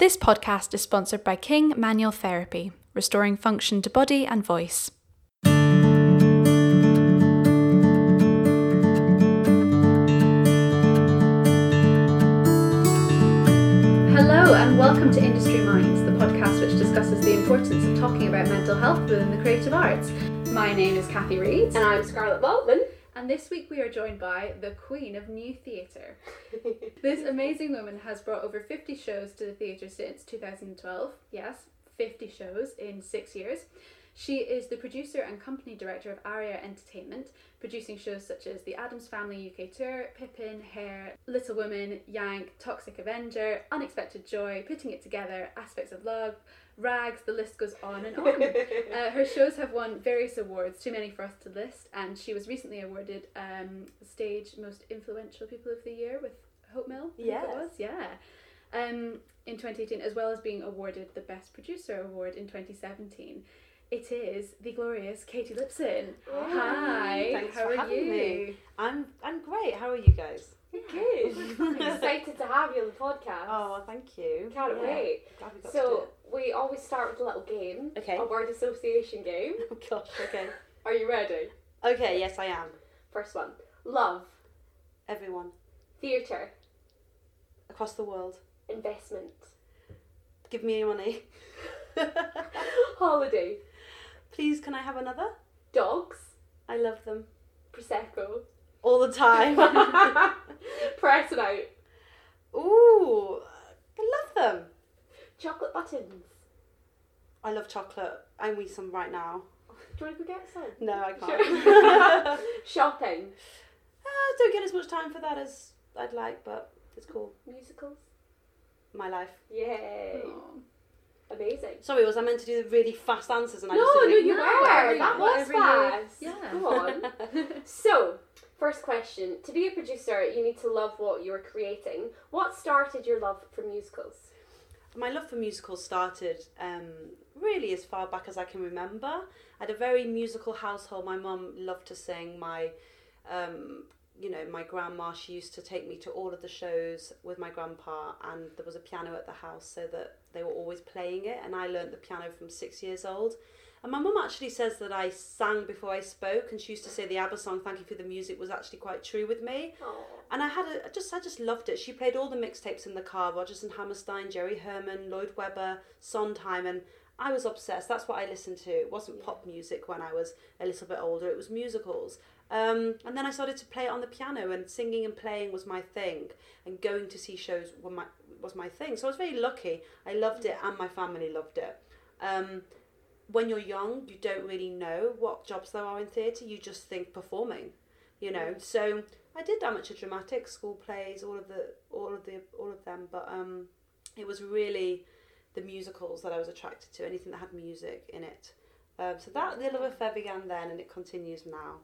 This podcast is sponsored by King Manual Therapy, restoring function to body and voice. Hello, and welcome to Industry Minds, the podcast which discusses the importance of talking about mental health within the creative arts. My name is Cathy Reed, And I'm Scarlett Baldwin. And this week we are joined by the Queen of New Theatre. This amazing woman has brought over 50 shows to the theatre since 2012. Yes, 50 shows in six years. She is the producer and company director of Aria Entertainment, producing shows such as The Addams Family UK Tour, Pippin, Hair, Little Women, Yank, Toxic Avenger, Unexpected Joy, Putting It Together, Aspects of Love, Rags, the list goes on and on. Uh, her shows have won various awards, too many for us to list, and she was recently awarded um, Stage Most Influential People of the Year with Hope Mill. Yes. it was, yeah. Um, in 2018, as well as being awarded the Best Producer Award in 2017. It is the glorious Katy Lipson. Hi, Thanks how for are having you? me. I'm I'm great. How are you guys? Good. Excited to have you on the podcast. Oh, thank you. Can't Yeah. wait. Glad we got So we always start with a little game. Okay. A word association game. to do it. Oh gosh. Okay. Are you ready? Okay. Yes, I am. First one. Love. Everyone Theatre. across the world, Investment. give me your money. Holiday. Please, can I have another? Dogs. I love them Prosecco. All the time. Press it out. Ooh, I love them. Chocolate buttons. I love chocolate. I'm need some right now. Do you want to go get some? No, I can't. Shopping. Ah, I don't get as much time for that as I'd like, but it's cool. Musicals. My life. Yay. Aw. Amazing. Sorry, was I meant to do the really fast answers and I No, just no, didn't- you No, were. That was fast. Yeah. Go on. So, first question. To be a producer, you need to love what you're creating. What started your love for musicals? My love for musicals started um, really as far back as I can remember. I had a very musical household. My mum loved to sing. My, um, you know, my grandma, she used to take me to all of the shows with my grandpa, and there was a piano at the house so that they were always playing it. And I learnt the piano from six years old. And my mum actually says that I sang before I spoke, and she used to say the ABBA song "Thank You for the Music" was actually quite true with me. Oh, And I had a, I just I just loved it. She played all the mixtapes in the car, Rodgers and Hammerstein, Jerry Herman, Lloyd Webber, Sondheim, and I was obsessed. That's what I listened to. It wasn't pop music when I was a little bit older. It was musicals. Um, and then I started to play it on the piano, and singing and playing was my thing, and going to see shows were my was my thing. So I was very lucky. I loved it, and my family loved it. Um, when you're young, you don't really know what jobs there are in theatre. You just think performing, you know. So I did amateur dramatics, school plays, all of the all of the all of them, but um, it was really the musicals that I was attracted to. Anything that had music in it. Um, so that the love affair began then, and it continues now.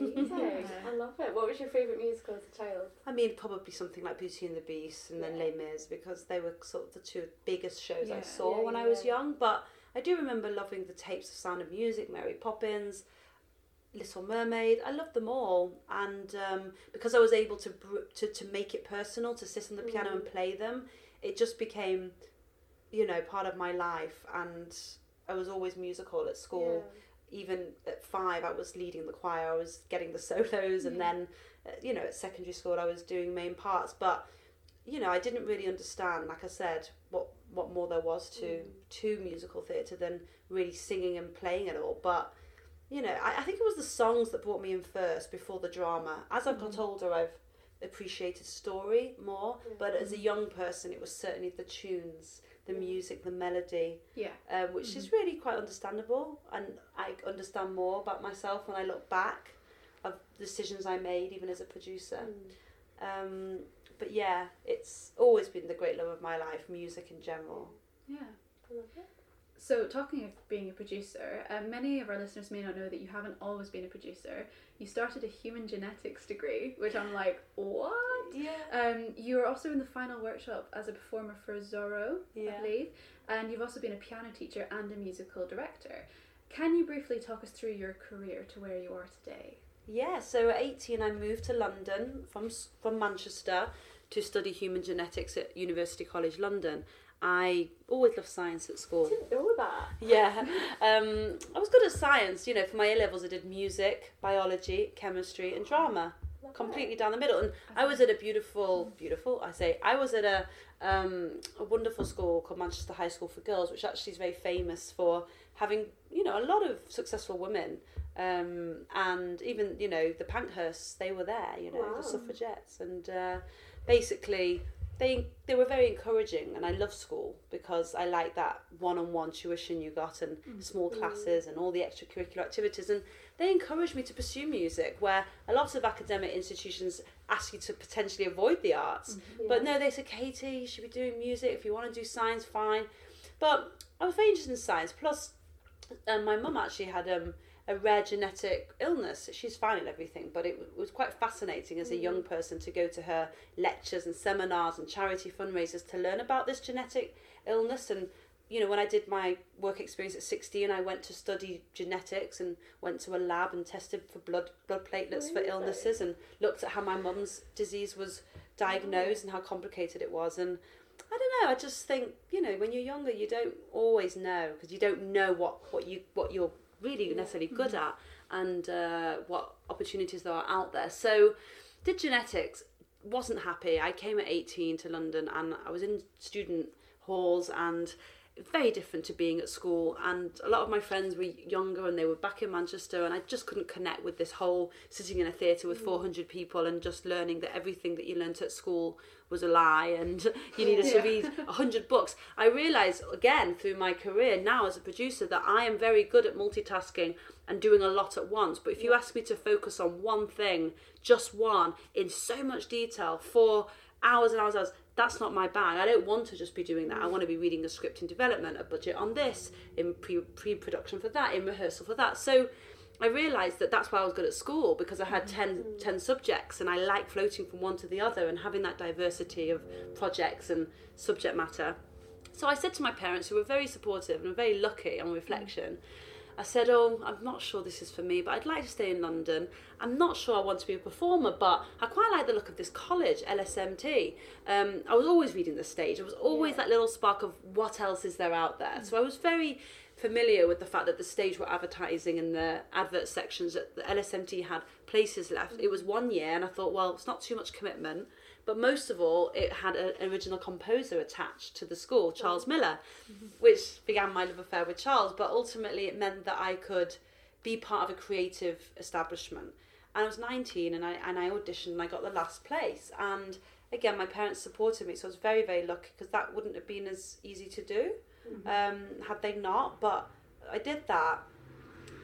amazing. I love it. What was your favourite musical as a child? I mean, probably something like Beauty and the Beast and then Les Mis because they were sort of the two biggest shows Yeah. I saw Yeah, when yeah, I was young. But I do remember loving the tapes of Sound of Music, Mary Poppins, Little Mermaid. I loved them all, and um, because I was able to, br- to to make it personal, to sit on the piano and Mm. play them, it just became, you know, part of my life. And I was always musical at school even at five, I was leading the choir. I was getting the solos, and then, uh, you know, at secondary school, I was doing main parts. But, you know, I didn't really understand, like I said, what more there was to Mm. to musical theatre than really singing and playing it all. But, you know, I, I think it was the songs that brought me in first before the drama. As I've got Mhm. older, I've appreciated story more. Yeah. But as a young person, it was certainly the tunes, the music, the melody Yeah. um, which is really quite understandable. And I understand more about myself when I look back of decisions I made, even as a producer. Mm. Um, but yeah, it's always been the great love of my life, music in general. Yeah. I love it. So, talking of being a producer, um, many of our listeners may not know that you haven't always been a producer. You started a human genetics degree, which I'm like, what? Yeah. Um, you were also in the final workshop as a performer for Zorro, I Yeah. believe, and you've also been a piano teacher and a musical director. Can you briefly talk us through your career to where you are today? Yeah, so at 18 I moved to London from from Manchester to study human genetics at University College London. I always loved science at I school. didn't know that. Yeah, um, I was good at science. You know, for my A levels, I did music, biology, chemistry, and drama. Love Completely down the middle, and I was at a beautiful, beautiful. I say I was at a um, a wonderful school called Manchester High School for Girls, which actually is very famous for having you know a lot of successful women, um, and even you know the Pankhursts they were there. You know Wow. the suffragettes, and uh, basically they they were very encouraging. And I love school because I like that one-on-one tuition you got and small classes and all the extracurricular activities. And they encouraged me to pursue music where a lot of academic institutions ask you to potentially avoid the arts. But no they said Katy you should be doing music. If you want to do science fine. But I was very interested in science. Plus um, my mum actually had um, a rare genetic illness. She's fine and everything, but it was quite fascinating as a mm. young person to go to her lectures and seminars and charity fundraisers to learn about this genetic illness. And, you know, when I did my work experience at 16, I went to study genetics and went to a lab and tested for blood, blood platelets for illnesses and looked at how my mum's disease was diagnosed and how complicated it was. And I don't know. I just think you know when you're younger, you don't always know because you don't know what what you what you're really necessarily good at and uh, what opportunities there are out there. So, did genetics. Wasn't happy. I came at 18 to London and I was in student halls and very different to being at school and a lot of my friends were younger and they were back in Manchester and I just couldn't connect with this whole sitting in a theatre with mm. 400 people and just learning that everything that you learnt at school was a lie and you needed to Yeah. read 100 books. I realised again through my career now as a producer that I am very good at multitasking and doing a lot at once. But if you ask me to focus on one thing, just one, in so much detail for hours and hours and hours, that's not my bag. I don't want to just be doing that. I want to be reading a script in development, a budget on this, in pre pre production for that, in rehearsal for that. So I realised that that's why I was good at school because I had mm-hmm. 10, 10 subjects and I like floating from one to the other and having that diversity of projects and subject matter. So I said to my parents, who were very supportive and very lucky on mm. reflection, I said, Oh, I'm not sure this is for me, but I'd like to stay in London. I'm not sure I want to be a performer, but I quite like the look of this college, LSMT. Um, I was always reading the stage. There was always that little spark of what else is there out there. So I was very familiar with the fact that the stage were advertising in the advert sections that the LSMT had places left. It was one year, and I thought, well, it's not too much commitment. But most of all, it had an original composer attached to the school, Charles Miller, which began my love affair with Charles. But ultimately, it meant that I could be part of a creative establishment. And I was 19 and I, and I auditioned and I got the last place. And again, my parents supported me, so I was very, very lucky because that wouldn't have been as easy to do um, had they not. But I did that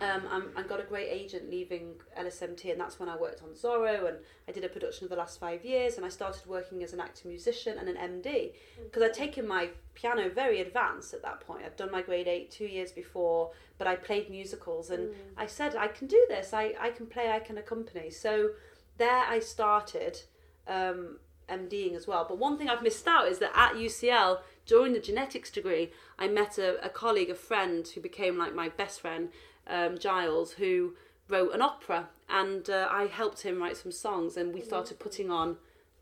um, and, and got a great agent leaving LSMT, and that's when I worked on Zorro, and I did a production of the last five years, and I started working as an actor musician and an MD because I'd taken my piano very advanced at that point. I'd done my grade eight two years before, but I played musicals, and I said I can do this. I I can play. I can accompany. So there I started. Um, MDing as well. But one thing I've missed out is that at UCL, during the genetics degree, I met a, a colleague, a friend who became like my best friend, um, Giles, who wrote an opera, and uh, I helped him write some songs, and we started putting on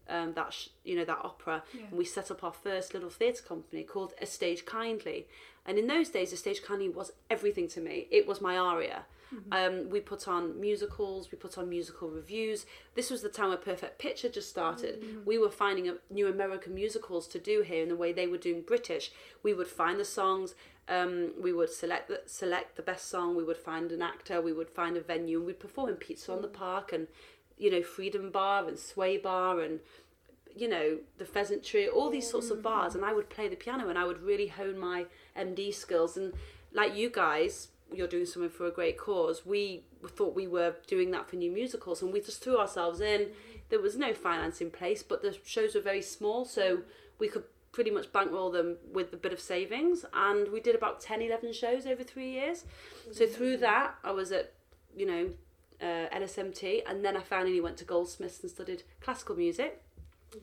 um, that sh- you know that opera, and we set up our first little theatre company called A Stage Kindly. And in those days, A Stage Kindly was everything to me. It was my aria. Um, we put on musicals, we put on musical reviews. This was the time where Perfect Pitch had just started. We were finding a, new American musicals to do here in the way they were doing British. We would find the songs, um, we would select the, select the best song, we would find an actor, we would find a venue, and we'd perform in Pizza on the mm. Park and, you know, Freedom Bar and Sway Bar and you know, the Pheasantry, all these sorts of mm. bars, and I would play the piano and I would really hone my MD skills. And like you guys, you're doing something for a great cause. We thought we were doing that for new musicals, and we just threw ourselves in. Mm. There was no finance in place, but the shows were very small, so we could pretty much bankroll them with a bit of savings. And we did about 10, 11 shows over three years. So through that, I was at, you know, uh, LSMT, and then I finally went to Goldsmiths and studied classical music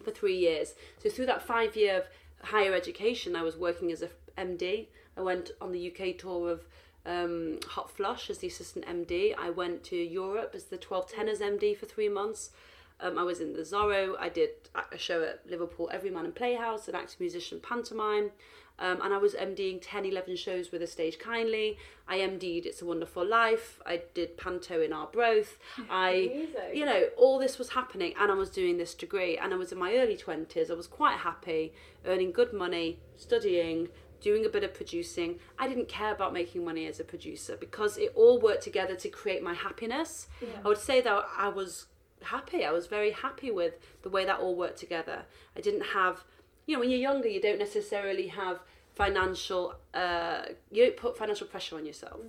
for three years. So through that five year of higher education, I was working as a MD. I went on the UK tour of um, Hot Flush as the assistant MD. I went to Europe as the 12 tenors MD for three months. Um, I was in the Zorro. I did a show at Liverpool Everyman and Playhouse, an actor musician pantomime. Um, and I was MDing 10, 11 shows with a stage kindly. I MD'd It's a Wonderful Life. I did Panto in Arbroath. I, Amazing. you know, all this was happening, and I was doing this degree, and I was in my early 20s. I was quite happy, earning good money, studying, doing a bit of producing. I didn't care about making money as a producer because it all worked together to create my happiness. I would say that I was happy. I was very happy with the way that all worked together. I didn't have, you know, when you're younger, you don't necessarily have financial, uh, you don't put financial pressure on yourself.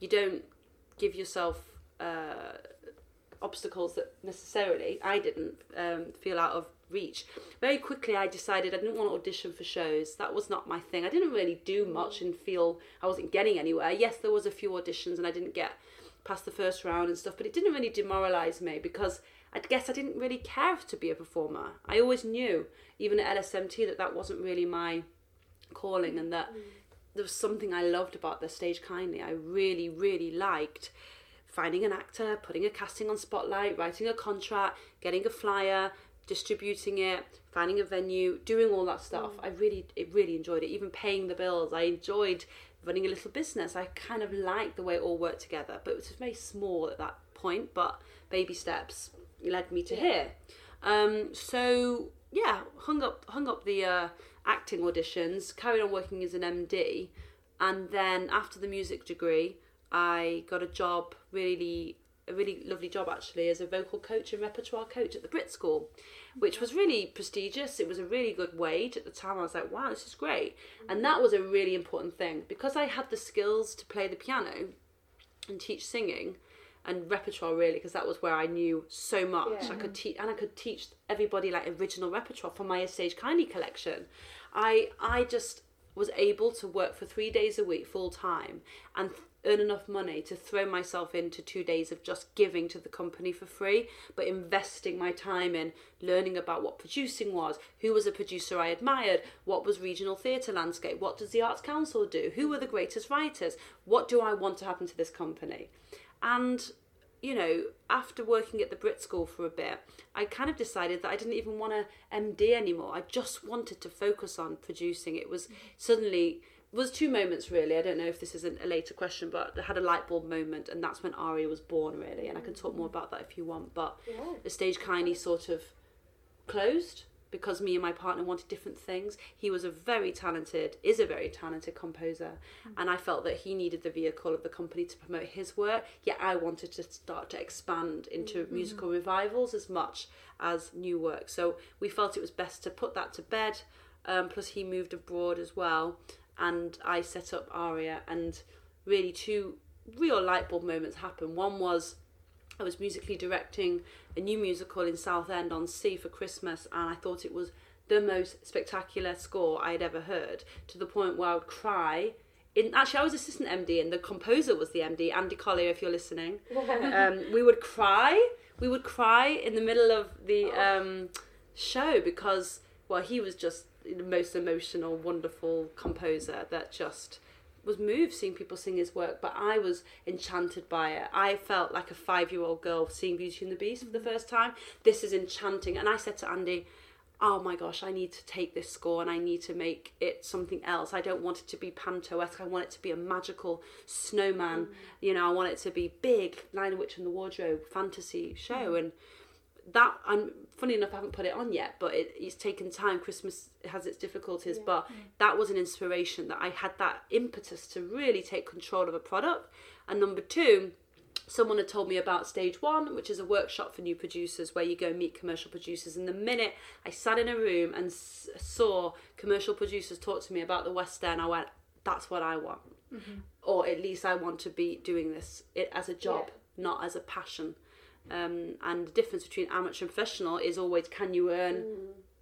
You don't give yourself uh, obstacles that necessarily I didn't um, feel out of reach. Very quickly, I decided I didn't want to audition for shows. That was not my thing. I didn't really do much and feel I wasn't getting anywhere. Yes, there was a few auditions and I didn't get past the first round and stuff, but it didn't really demoralize me because I guess I didn't really care to be a performer. I always knew, even at LSMT, that that wasn't really my calling and that mm. there was something I loved about the stage kindly. I really, really liked finding an actor, putting a casting on Spotlight, writing a contract, getting a flyer, distributing it, finding a venue, doing all that stuff. Mm. I really, it really enjoyed it. Even paying the bills, I enjoyed running a little business. I kind of liked the way it all worked together, but it was very small at that point. But baby steps led me to here. Um, so yeah, hung up, hung up the uh, acting auditions, carried on working as an MD, and then after the music degree, I got a job, really a really lovely job actually, as a vocal coach and repertoire coach at the Brit School, which was really prestigious. It was a really good wage at the time. I was like, wow, this is great, and that was a really important thing because I had the skills to play the piano and teach singing and repertoire really because that was where I knew so much. Yeah. I could teach and I could teach everybody like original repertoire from my Stage Kindly collection. I I just was able to work for three days a week full time and earn enough money to throw myself into two days of just giving to the company for free, but investing my time in learning about what producing was, who was a producer I admired, what was regional theatre landscape, what does the Arts Council do, who are the greatest writers, what do I want to happen to this company. And you know, after working at the Brit School for a bit, I kind of decided that I didn't even want to MD anymore. I just wanted to focus on producing. It was suddenly was two moments really. I don't know if this is a later question, but I had a light bulb moment, and that's when Aria was born really. And I can talk more mm. about that if you want. But Yeah. the stage kindly sort of closed because me and my partner wanted different things. He was a very talented, is a very talented composer, mm. and I felt that he needed the vehicle of the company to promote his work. Yet I wanted to start to expand into mm-hmm. musical revivals as much as new work. So we felt it was best to put that to bed. Um, plus, he moved abroad as well, and I set up Aria, and really two real light bulb moments happened. One was I was musically directing a new musical in Southend on Sea for Christmas, and I thought it was the most spectacular score I had ever heard. To the point where I would cry. In actually, I was assistant MD, and the composer was the MD, Andy Collier, if you're listening. um, we would cry. We would cry in the middle of the um, show because, well, he was just most emotional, wonderful composer that just was moved seeing people sing his work, but I was enchanted by it. I felt like a five year old girl seeing Beauty and the Beast for the mm-hmm. first time. This is enchanting. And I said to Andy, Oh my gosh, I need to take this score and I need to make it something else. I don't want it to be panto esque. I want it to be a magical snowman. Mm. You know, I want it to be big, Lion Witch and the Wardrobe fantasy show. Mm-hmm. And that I'm funny enough I haven't put it on yet but it, it's taken time. Christmas has its difficulties but mm. that was an inspiration that I had that impetus to really take control of a product. And number two someone had told me about stage one which is a workshop for new producers where you go meet commercial producers. And the minute I sat in a room and s- saw commercial producers talk to me about the West End I went that's what I want. Mm-hmm. Or at least I want to be doing this it as a job not as a passion um, and the difference between amateur and professional is always can you earn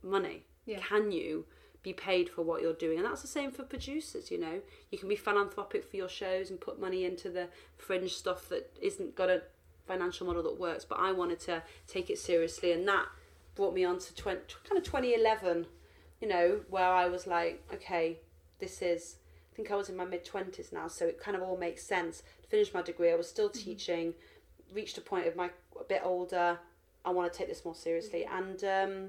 money? Yeah. can you be paid for what you're doing? And that's the same for producers you know? You can be philanthropic for your shows and put money into the fringe stuff that isn't got a financial model that works but i wanted to take it seriously and that brought me on to 20, kind of 2011 you know where i was like okay this is i think i was in my mid 20s now so it kind of all makes sense. To finish my degree i was still teaching reached a point of my a bit older I want to take this more seriously. And um,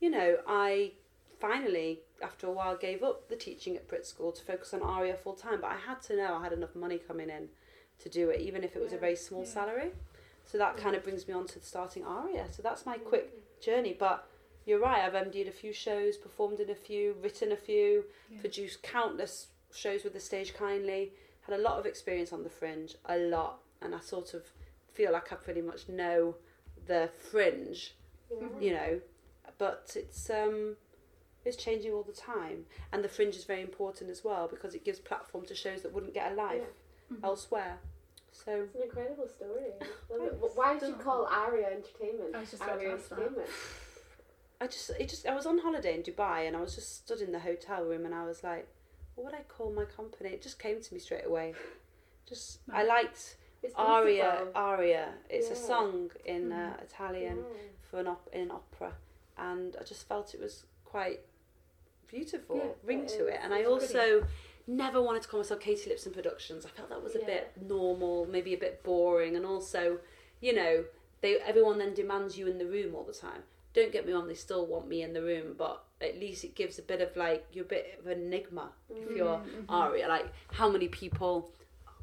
you know, I finally, after a while, gave up the teaching at Brit School to focus on ARIA full time. But I had to know I had enough money coming in to do it, even if it was a very small Yeah. salary. So that kind of brings me on to starting ARIA. So that's my quick journey. But you're right, I've MD'd a few shows, performed in a few, written a few, Yeah. produced countless shows with the stage kindly, had a lot of experience on the fringe, a lot. And I sort of feel like I pretty much know the fringe, Yeah. you know, but it's um it's changing all the time. And the fringe is very important as well because it gives platform to shows that wouldn't get a life Yeah. Mhm. elsewhere. So It's an incredible story. Love Why did you call Aria Entertainment? I was just Aria. Entertainment. I just it just I was on holiday in Dubai and I was just stood in the hotel room and I was like, what would I call my company? It just came to me straight away. Just I liked It's aria beautiful. aria. It's a song in uh, Mhm. Italian Yeah. for an op- in an opera, and I just felt it was quite beautiful Yeah, ring it to it. is. And I It's also never wanted to call myself Katy Lipson Productions. I felt that was a bit normal, maybe a bit boring, and also, you know, they everyone then demands you in the room all the time. Don't get me wrong; they still want me in the room, but at least it gives a bit of like you're a bit of an enigma if Mm. you're Mhm. Aria. Like how many people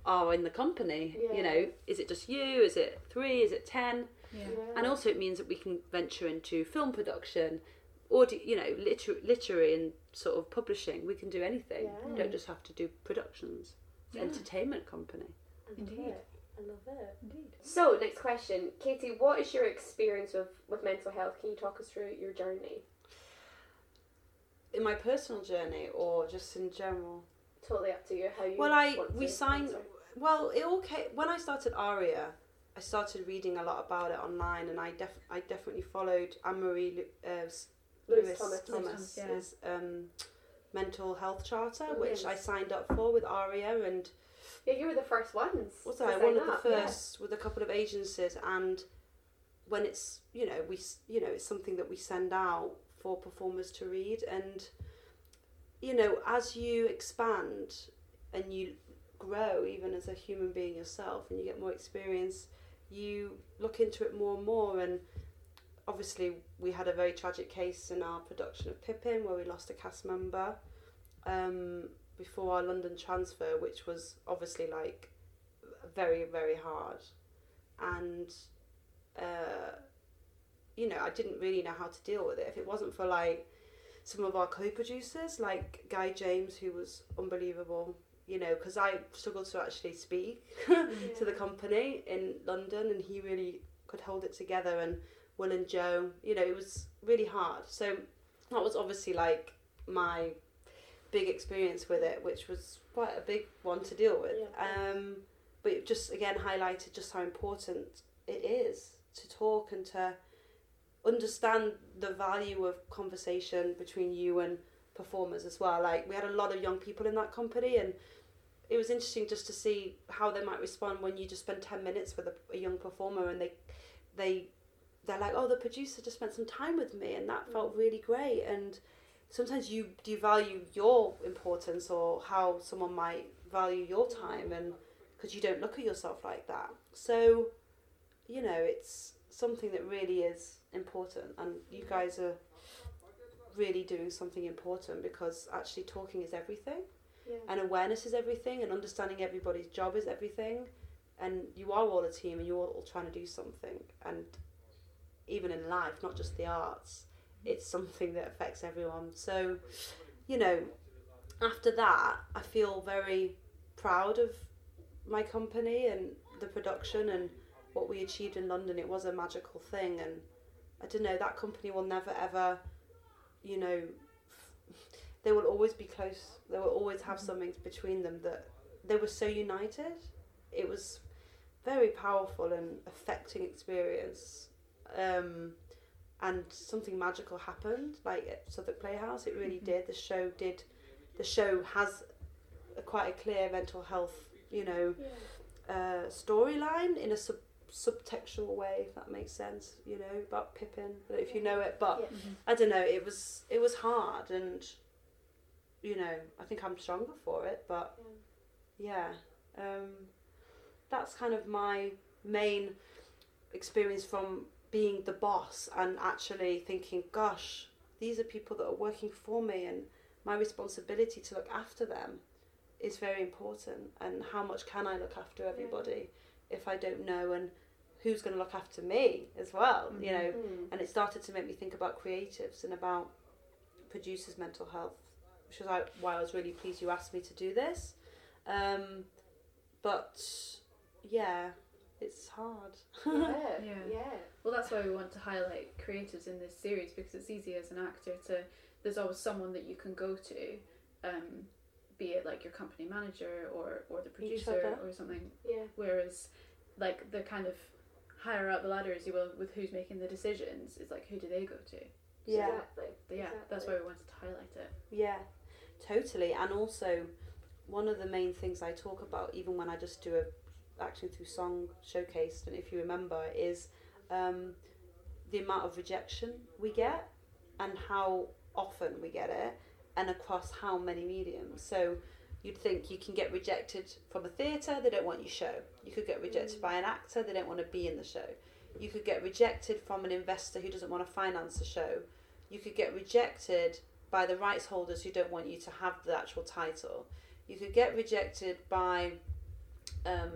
are in the company? Yeah. You know, is it just you? Is it three? Is it ten? Yeah. Yeah. and also it means that we can venture into film production audio you know liter- literary and sort of publishing we can do anything Yeah. we don't just have to do productions It's Yeah. entertainment company Indeed. I love it. Indeed. So, next question. Katy, what is your experience with, with mental health? Can you talk us through your journey? in my personal journey or just in general Totally up to you. How you well i want we signed answer. Well it all came when i started aria i started reading a lot about it online and i def- i definitely followed anne-marie Lu- uh, Lewis Lewis Thomas. Thomas's Thomas, um, mental health charter, Oh, which yes. I signed up for with ARIA, and Yeah, you were the first ones. was I one of the up, yeah. first with a couple of agencies. And when it's you know we you know it's something that we send out for performers to read, and you know as you expand and you grow even as a human being yourself, and you get more experience, you look into it more and more and obviously we had a very tragic case in our production of Pippin where we lost a cast member um, before our London transfer, which was obviously like very very hard, and uh, you know I didn't really know how to deal with it. If it wasn't for like some of our co-producers like Guy James, who was unbelievable, you know, because I struggled to actually speak to the company in London, and he really could hold it together. And Will and Joe, you know, it was really hard. So that was obviously like my big experience with it, which was quite a big one to deal with. Yeah. Um, but it just again highlighted just how important it is to talk and to understand the value of conversation between you and performers as well. Like we had a lot of young people in that company and it was interesting just to see how they might respond when you just spend 10 minutes with a, a young performer and they they they're like oh the producer just spent some time with me and that felt mm. really great. And sometimes you devalue your importance or how someone might value your time and because you don't look at yourself like that. So you know it's something that really is important and you mm. guys are really doing something important because actually talking is everything And awareness is everything and understanding everybody's job is everything and you are all a team and you're all trying to do something and even in life not just the arts it's something that affects everyone. So you know after that i feel very proud of my company and the production and what we achieved in london. It was a magical thing and i don't know that company will never ever you know they will always be close. They will always have something between them that they were so united. It was very powerful and affecting experience. Um, and something magical happened, like at Southwark Playhouse. It really Mhm. did. The show did. The show has a, quite a clear mental health, you know, Yeah. uh, storyline in a sub subtextual way, if that makes sense. You know about Pippin. I don't know if you know it, but Yeah. I don't know. It was it was hard, and you know, I think I'm stronger for it. But yeah, um, that's kind of my main experience from being the boss and actually thinking, gosh, these are people that are working for me and my responsibility to look after them is very important. And how much can I look after everybody if I don't know and who's going to look after me as well, you know? Mm. And it started to make me think about creatives and about producers' mental health, which was like why I was really pleased you asked me to do this. Um, but yeah, it's hard. yeah, Yeah. yeah. Well, that's why we want to highlight creatives in this series because it's easy as an actor to. There's always someone that you can go to, um, be it like your company manager or or the producer or something. Yeah. Whereas, like the kind of higher up the ladder, as you will, with who's making the decisions, is like who do they go to? yeah. Exactly. But yeah, that's why we wanted to highlight it. Yeah, totally. And also, one of the main things I talk about, even when I just do a acting through song showcase, and if you remember, is um, the amount of rejection we get and how often we get it, and across how many mediums. So. You'd think you can get rejected from a theatre, they don't want your show. You could get rejected Mm. by an actor, they don't want to be in the show. You could get rejected from an investor who doesn't want to finance the show. You could get rejected by the rights holders who don't want you to have the actual title. You could get rejected by um,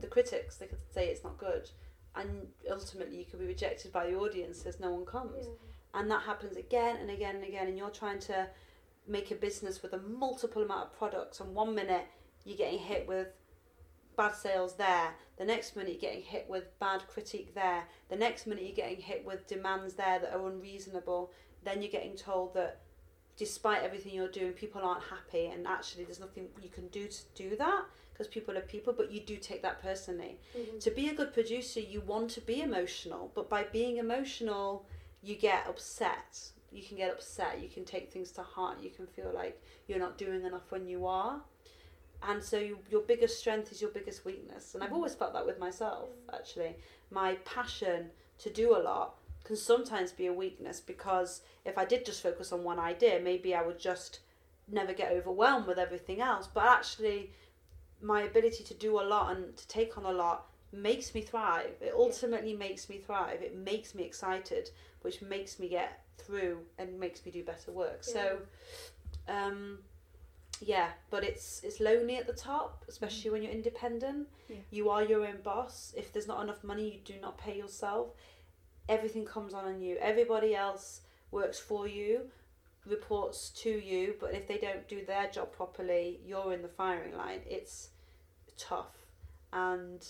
the critics. They could say it's not good, and ultimately you could be rejected by the audience as no one comes. Yeah. And that happens again and again and again. And you're trying to make a business with a multiple amount of products, and one minute you're getting hit with bad sales there. The next minute you're getting hit with bad critique there. The next minute you're getting hit with demands there that are unreasonable. Then you're getting told that despite everything you're doing, people aren't happy, and actually there's nothing you can do to do that because people are people, but you do take that personally. Mhm. To be a good producer, you want to be emotional, but by being emotional, you get upset. You can get upset, you can take things to heart, you can feel like you're not doing enough when you are. And so you, your biggest strength is your biggest weakness. And I've always felt that with myself, actually. My passion to do a lot can sometimes be a weakness because if I did just focus on one idea, maybe I would just never get overwhelmed with everything else. But actually, my ability to do a lot and to take on a lot makes me thrive. It ultimately makes me thrive. It makes me excited, which makes me get through and makes me do better work. So, um, yeah, but it's it's lonely at the top, especially when you're independent. Yeah. You are your own boss. If there's not enough money, you do not pay yourself. Everything comes on on you. Everybody else works for you, reports to you, but if they don't do their job properly, you're in the firing line. It's tough, and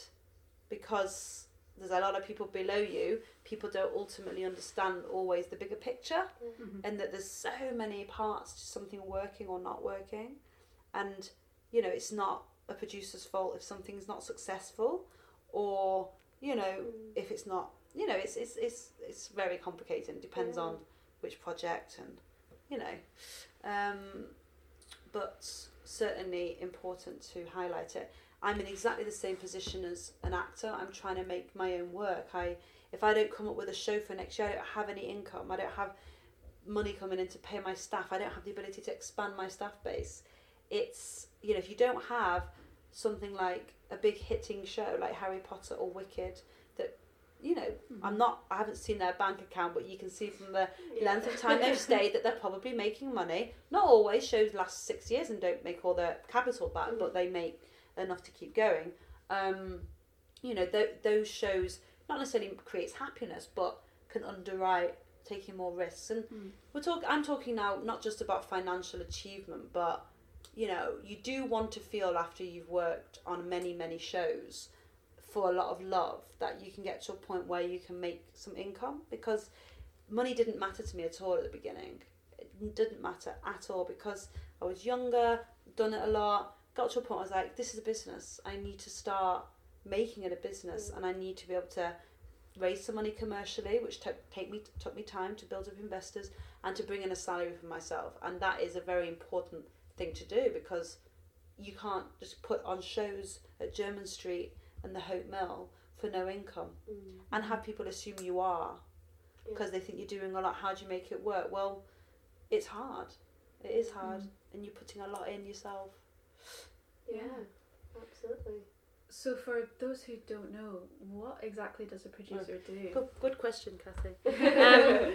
because there's a lot of people below you, people don't ultimately understand always the bigger picture Mhm. and that there's so many parts to something working or not working and you know it's not a producer's fault if something's not successful or you know Mm. if it's not you know it's it's it's, it's very complicated. It depends Yeah. on which project and you know um, but certainly important to highlight it. I'm in exactly the same position as an actor. I'm trying to make my own work. I if i don't come up with a show for next year i don't have any income. I don't have money coming in to pay my staff. I don't have the ability to expand my staff base. It's you know if you don't have something like a big hitting show like harry potter or wicked you know i'm not i haven't seen their bank account but you can see from the Yeah. length of time they've stayed that they're probably making money. Not always. Shows last six years and don't make all their capital back, Mm. but they make enough to keep going. Um, you know, th- those shows not necessarily creates happiness, but can underwrite taking more risks. And Mm. we're talk. I'm talking now not just about financial achievement, but you know, you do want to feel after you've worked on many many shows for a lot of love that you can get to a point where you can make some income because money didn't matter to me at all at the beginning. It didn't matter at all because I was younger, done it a lot, got to a point I was like, this is a business. I need to start making it a business Mm. and I need to be able to raise some money commercially, which took take me took me time to build up investors and to bring in a salary for myself. And that is a very important thing to do because you can't just put on shows at Jermyn Street and the Hope Mill for no income Mm. and have people assume you are Yeah. because they think you're doing a lot. How do you make it work? Well, it's hard. It is hard, Mm. and you're putting a lot in yourself. Yeah, absolutely. So, for those who don't know, what exactly does a producer do? Good, good question, Cathy. Um,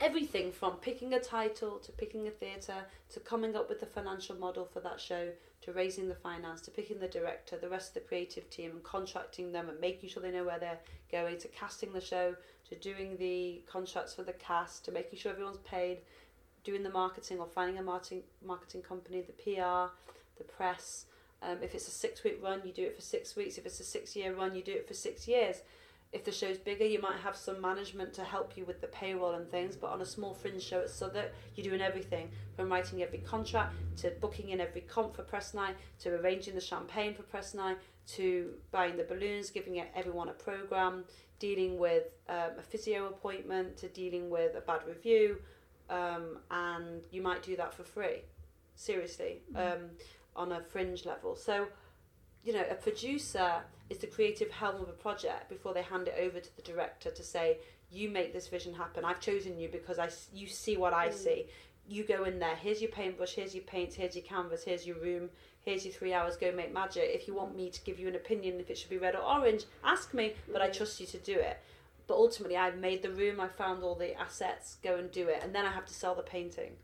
everything from picking a title to picking a theatre to coming up with the financial model for that show to raising the finance to picking the director, the rest of the creative team and contracting them and making sure they know where they're going to casting the show to doing the contracts for the cast to making sure everyone's paid, doing the marketing or finding a marketing marketing company, the PR, the press. Um, if it's a six week run, you do it for six weeks. If it's a six year run, you do it for six years if the show's bigger, you might have some management to help you with the payroll and things. But on a small fringe show at Southwark, you're doing everything from writing every contract to booking in every comp for press night to arranging the champagne for press night to buying the balloons, giving everyone a program, dealing with um, a physio appointment to dealing with a bad review, um, and you might do that for free. Seriously, um, on a fringe level. So, you know, a producer is the creative helm of a project before they hand it over to the director to say, you make this vision happen. I've chosen you because I, you see what I Mm. see. You go in there. Here's your paintbrush. Here's your paints. Here's your canvas. Here's your room. Here's your three hours. Go make magic. If you want me to give you an opinion if it should be red or orange, ask me. But I Mm. trust you to do it. But ultimately, I've made the room. I found all the assets. Go and do it. And then I have to sell the painting,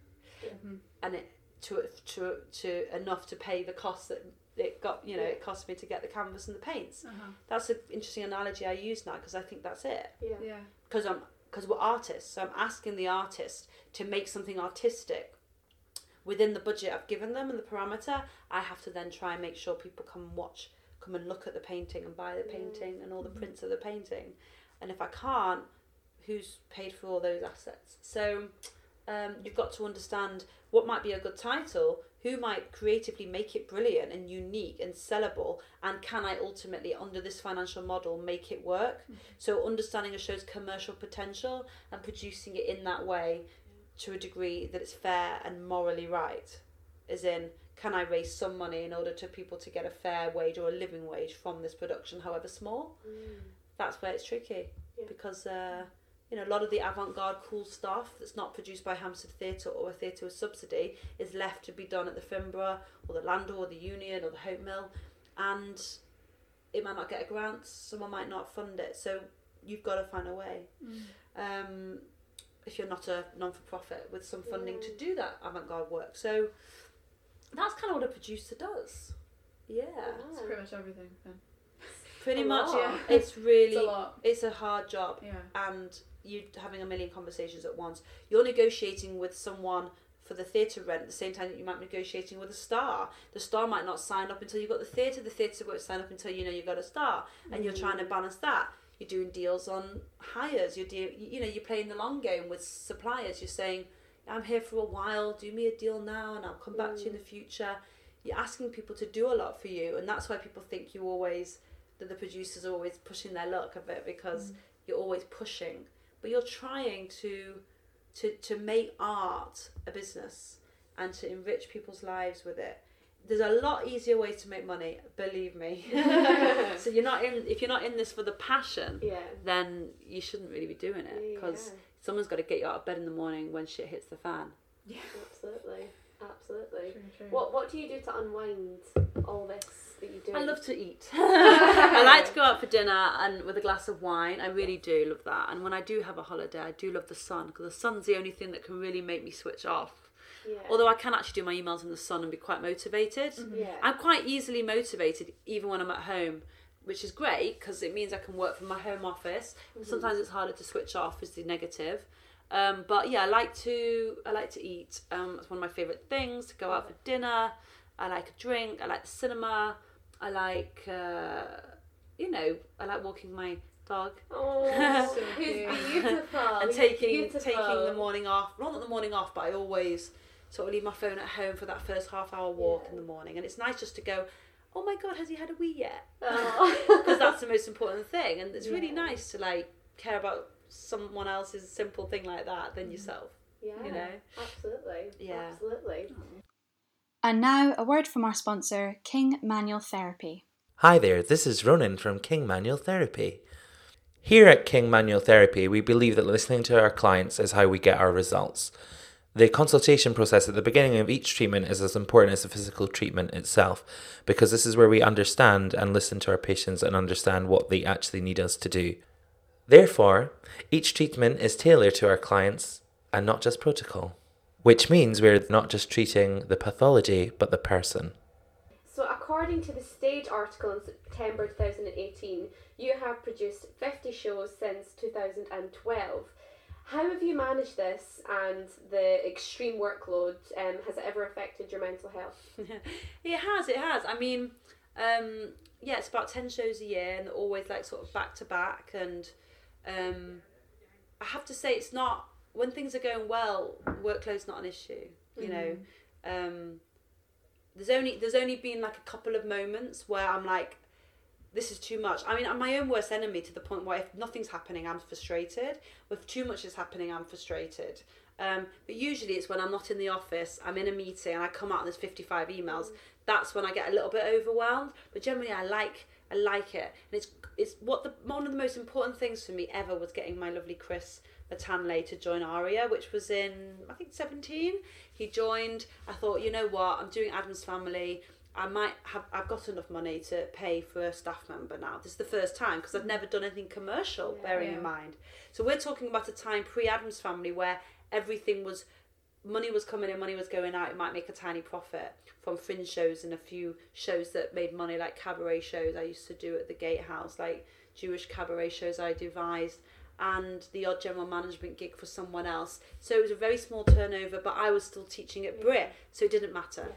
Mhm. and it to to to enough to pay the costs that it got. You know, it cost me to get the canvas and the paints. Uh-huh. That's an interesting analogy I use now because I think that's it. Yeah. Yeah. Because I'm because we're artists, so I'm asking the artist to make something artistic within the budget I've given them and the parameter. I have to then try and make sure people come and watch, come and look at the painting and buy the Yeah. painting and all the Mhm. prints of the painting. And if I can't, who's paid for all those assets? So um, you've got to understand what might be a good title, who might creatively make it brilliant and unique and sellable, and can I ultimately, under this financial model, make it work? Mhm. So understanding a show's commercial potential and producing it in that way to a degree that it's fair and morally right. As in, can I raise some money in order to people to get a fair wage or a living wage from this production, however small? Mm. That's where it's tricky Yeah. because uh, you know a lot of the avant-garde cool stuff that's not produced by Hampstead Theatre or a theatre with subsidy is left to be done at the Finborough or the Landor or the Union or the Hope Mill, and it might not get a grant. Someone might not fund it, so you've got to find a way. Mm. Um, if you're not a non-for-profit with some funding to Mm. do that avant-garde work, so that's kind of what a producer does. Yeah, It's pretty much everything. Then. pretty A much. lot. Yeah. It's really It's a it's a hard job Yeah. and you're having a million conversations at once. You're negotiating with someone for the theatre rent at the same time that you might be negotiating with a star. The star might not sign up until you've got the theatre, the theatre won't sign up until you know you've got a star. And you're trying to mm. balance that. You're doing deals on hires, you're de- you know, you're playing the long game with suppliers. You're saying, I'm here for a while, do me a deal now and I'll come back to you in the mm. future. You're asking people to do a lot for you and that's why people think you always that the producers are always pushing their luck a bit because mm. you're always pushing but you're trying to to to make art a business and to enrich people's lives with it there's a lot easier ways to make money believe me so you're not in if you're not in this for the passion Yeah. then you shouldn't really be doing it because Yeah. someone's got to get you out of bed in the morning when shit hits the fan Absolutely. Absolutely. True, true. What What do you do to unwind all this that you do? I love to eat. I like to go out for dinner and with a glass of wine. I really do love that. And when I do have a holiday, I do love the sun because the sun's the only thing that can really make me switch off. Yeah. Although I can actually do my emails in the sun and be quite motivated. Mm-hmm. yeah. I'm quite easily motivated even when I'm at home, which is great because it means I can work from my home office. Mm-hmm. Sometimes it's harder to switch off, is the negative. Um, but yeah, I like to I like to eat. Um, it's one of my favourite things to go out for dinner. I like a drink. I like the cinema. I like uh, you know I like walking my dog Oh, So he's beautiful. and taking beautiful. taking the morning off. Well, not the morning off, but I always sort of leave my phone at home for that first half hour walk Yeah. in the morning, and it's nice just to go. Oh my god, has he had a wee yet? Oh. Because that's the most important thing, and it's really nice to like care about someone else's simple thing like that than mm-hmm. yourself. yeah. You know. Absolutely. Yeah. Absolutely. And now, a word from our sponsor, King Manual Therapy. Hi there, this is Ronan from King Manual Therapy. Here at King Manual Therapy, we believe that listening to our clients is how we get our results. The consultation process at the beginning of each treatment is as important as the physical treatment itself because this is where we understand and listen to our patients and understand what they actually need us to do. Therefore, each treatment is tailored to our clients and not just protocol, which means we're not just treating the pathology but the person. So, according to the Stage article in September 2018, you have produced 50 shows since 2012. How have you managed this and the extreme workload? Um, has it ever affected your mental health? it has, it has. I mean, um, yeah, it's about 10 shows a year and always like sort of back to back. And um, I have to say, it's not, when things are going well, workload's not an issue, you know. Um, there's only there's only been like a couple of moments where I'm like, this is too much. I mean, I'm my own worst enemy to the point where if nothing's happening, I'm frustrated. If too much is happening, I'm frustrated. Um, but usually it's when I'm not in the office, I'm in a meeting, and I come out and there's 55 emails. That's when I get a little bit overwhelmed. But generally, I like I like it, and it's it's what the one of the most important things for me ever was getting my lovely Chris Matanle to join Aria, which was in I think 17. He joined. I thought, you know what, I'm doing Addams Family. I might have I've got enough money to pay for a staff member now. This is the first time because I've never done anything commercial, bearing Yeah. in mind. So we're talking about a time pre Addams Family where everything was money was coming in, money was going out. It might make a tiny profit from fringe shows and a few shows that made money, like cabaret shows I used to do at the Gatehouse, like Jewish cabaret shows I devised, and the odd general management gig for someone else. So it was a very small turnover, but I was still teaching at Brit, so it didn't matter.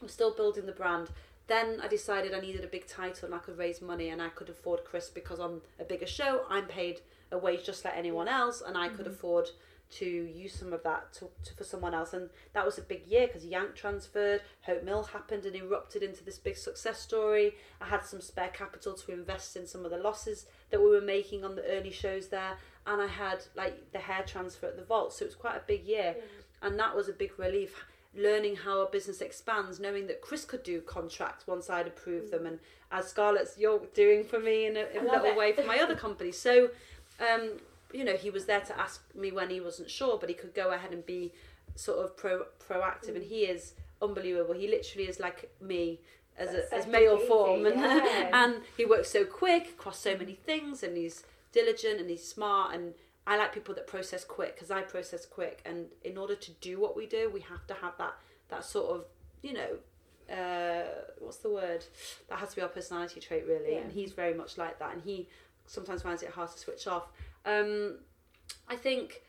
I was still building the brand. Then I decided I needed a big title and I could raise money and I could afford Chris because on a bigger show I'm paid a wage just like anyone else and I could mm-hmm. afford to use some of that to, to for someone else. And that was a big year because Yank transferred, Hope Mill happened and erupted into this big success story. I had some spare capital to invest in some of the losses that we were making on the early shows there. And I had like the hair transfer at the vault. So it was quite a big year. And that was a big relief learning how a business expands, knowing that Chris could do contracts once I'd approve them, and as Scarlett's you're doing for me in a, in a little it. way for my other company. So, um, you know, he was there to ask me when he wasn't sure, but he could go ahead and be sort of pro proactive, and he is unbelievable. He literally is like me. As, That's a, as male form and, yeah. and he works so quick across so many things and he's diligent and he's smart and I like people that process quick because I process quick and in order to do what we do we have to have that that sort of you know uh, what's the word that has to be our personality trait really Yeah. and he's very much like that and he sometimes finds it hard to switch off um, I think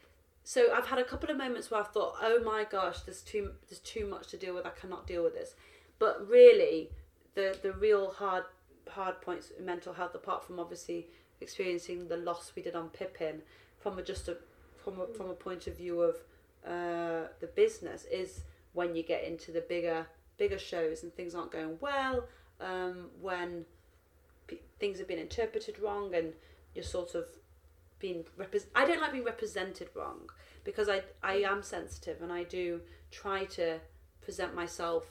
so I've had a couple of moments where I've thought oh my gosh there's too there's too much to deal with. I cannot deal with this. But really the the real hard hard points in mental health apart from obviously experiencing the loss we did on Pippin from a just a from a, from a point of view of uh, the business is when you get into the bigger bigger shows and things aren't going well um, when p- things have been interpreted wrong and you're sort of being repres- I don't like being represented wrong because I I mm. am sensitive and I do try to present myself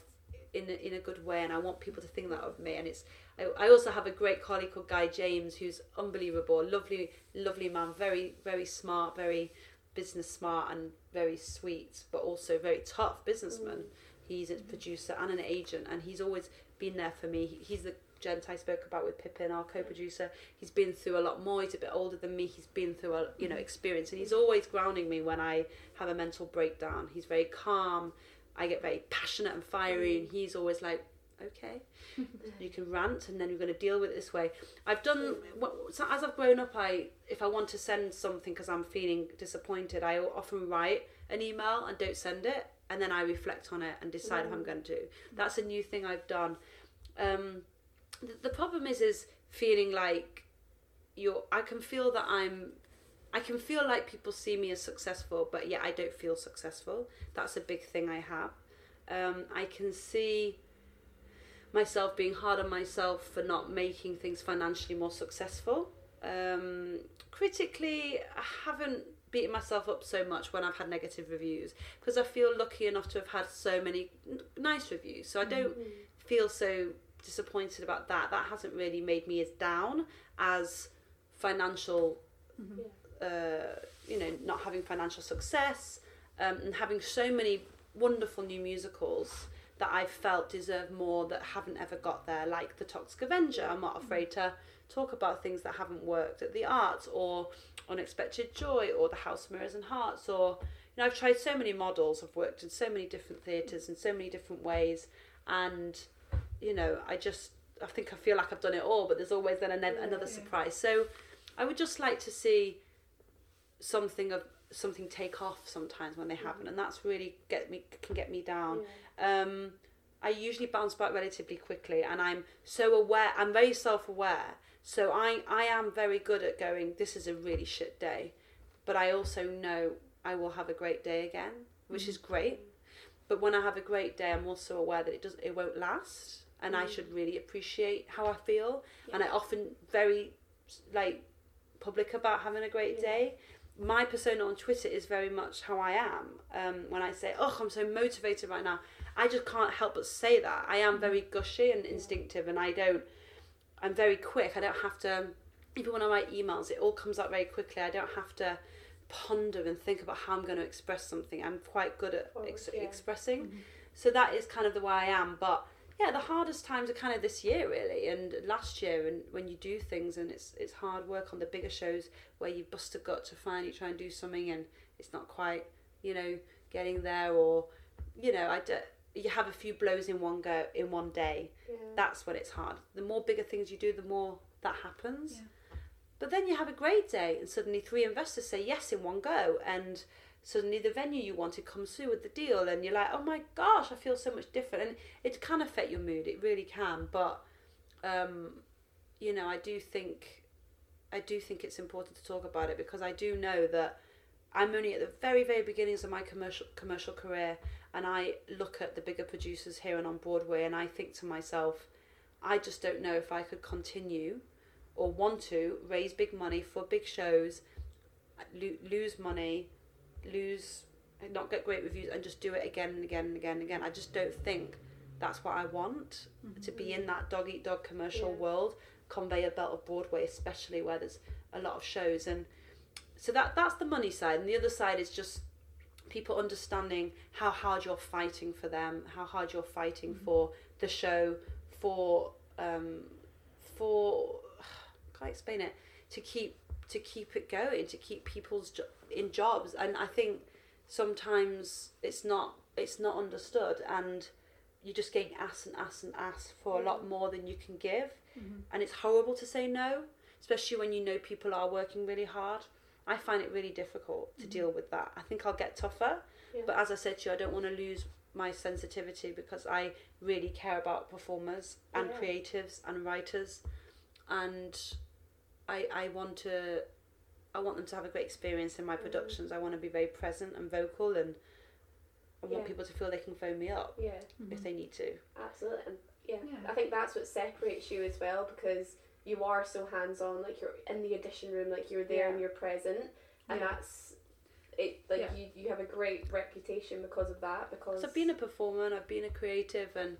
in a, in a good way and I want people to think that of me. And it's I, I also have a great colleague called Guy James who's unbelievable lovely lovely man very very smart very business smart and very sweet but also very tough businessman. Mm. He's a mm. producer and an agent and he's always been there for me. He- he's the gent I spoke about with Pippin our co-producer he's been through a lot more he's a bit older than me he's been through a you know experience and he's always grounding me when I have a mental breakdown he's very calm I get very passionate and fiery, and he's always like, "Okay, you can rant, and then you're going to deal with it this way." I've done so as I've grown up. I if I want to send something because I'm feeling disappointed, I often write an email and don't send it, and then I reflect on it and decide if I'm going to. Do. That's a new thing I've done. Um, the, the problem is, is feeling like you're. I can feel that I'm I can feel like people see me as successful, but yet I don't feel successful. That's a big thing I have. Um, I can see myself being hard on myself for not making things financially more successful. Um, critically, I haven't beaten myself up so much when I've had negative reviews because I feel lucky enough to have had so many n- nice reviews. So I don't feel so disappointed about that. That hasn't really made me as down as financial uh, you know, not having financial success. um, and having so many wonderful new musicals that I felt deserve more that haven't ever got there, like The Toxic Avenger. I'm not afraid to talk about things that haven't worked at the arts, or Unexpected Joy, or The House of Mirrors and Hearts, or you know, I've tried so many models. I've worked in so many different theatres in so many different ways, and you know, I just I think I feel like I've done it all, but there's always then another, another Yeah. surprise. So I would just like to see something of something take off sometimes when they happen, and that's really get me can get me down. Um, I usually bounce back relatively quickly, and I'm so aware. I'm very self aware, so I I am very good at going. This is a really shit day, but I also know I will have a great day again, which is great. But when I have a great day, I'm also aware that it does it won't last, and I mm. should really appreciate how I feel. And I often very like public about having a great Yeah. day. My persona on Twitter is very much how I am. Um, when I say, "Oh, I'm so motivated right now," I just can't help but say that. I am mm. very gushy and instinctive, and I don't. I'm very quick. I don't have to. Even when I write emails, it all comes out very quickly. I don't have to ponder and think about how I'm going to express something. I'm quite good at Oh, yeah. expressing. Mm-hmm. So that is kind of the way I am. But yeah, the hardest times are kind of this year really, and last year, and when you do things and it's it's hard work on the bigger shows where you bust a gut to finally try and do something and it's not quite you know getting there or you know I d- you have a few blows in one go in one day. Yeah. That's when it's hard. The more bigger things you do, the more that happens. Yeah. But then you have a great day, and suddenly three investors say yes in one go, and suddenly the venue you wanted comes through with the deal, and you're like, oh my gosh, I feel so much different. And it can affect your mood, it really can. But, um, you know, I do think, I do think it's important to talk about it because I do know that I'm only at the very, very beginnings of my commercial commercial career, and I look at the bigger producers here and on Broadway, and I think to myself, I just don't know if I could continue or want to raise big money for big shows, lo- lose money, lose, not get great reviews, and just do it again and again and again and again. I just don't think that's what I want to be in that dog eat dog commercial Yeah. world, conveyor belt of Broadway, especially where there's a lot of shows. And so that that's the money side, and the other side is just people understanding how hard you're fighting for them, how hard you're fighting for the show, for um, for can I explain it to keep to keep it going, to keep people's in jobs, and I think sometimes it's not it's not understood, and you're just getting asked and asked and asked for a lot mm. more than you can give, mm-hmm. and it's horrible to say no, especially when you know people are working really hard. I find it really difficult to mm-hmm. deal with that. I think I'll get tougher, Yeah. but as I said to you, I don't want to lose my sensitivity because I really care about performers and Yeah. creatives and writers, and I I want to I want them to have a great experience in my Mm. productions. I want to be very present and vocal, and I want Yeah. people to feel they can phone me up Yeah. if they need to. Absolutely, and yeah, Yeah. I think that's what separates you as well because you are so hands on. Like you're in the audition room, like you're there Yeah. and you're present, and Yeah. that's it. Like Yeah. you, you have a great reputation because of that. Because So I've been a performer and I've been a creative and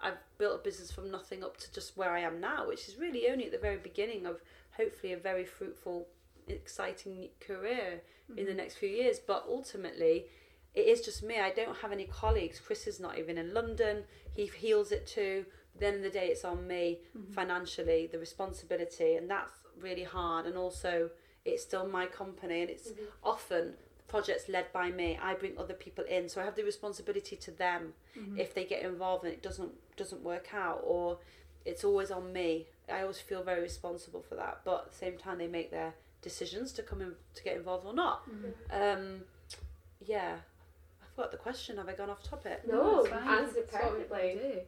I've built a business from nothing up to just where I am now, which is really only at the very beginning of hopefully a very fruitful, exciting career in the mm-hmm. next few years. But ultimately, it is just me. I don't have any colleagues. Chris is not even in London. He heals it too. Then the day, it's on me mm-hmm. financially, the responsibility, and that's really hard. And also, it's still my company, and it's mm-hmm. often projects led by me. I bring other people in, so I have the responsibility to them if they get involved and it doesn't doesn't work out, or it's always on me. I always feel very responsible for that. But at the same time, they make their decisions to come in to get involved or not. Um, yeah, I forgot the question. Have I gone off topic? No, it's answered It's what we perfectly.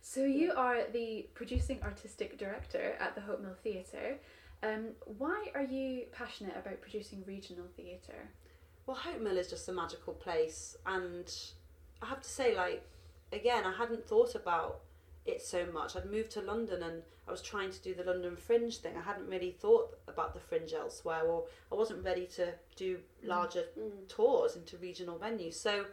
So you are the producing artistic director at the Hope Mill Theatre. Um, why are you passionate about producing regional theatre? Well, Hope Mill is just a magical place, and I have to say, like, again, I hadn't thought about it so much. I'd moved to London and I was trying to do the London Fringe thing. I hadn't really thought about the Fringe elsewhere, or I wasn't ready to do larger Mm. tours into regional venues. So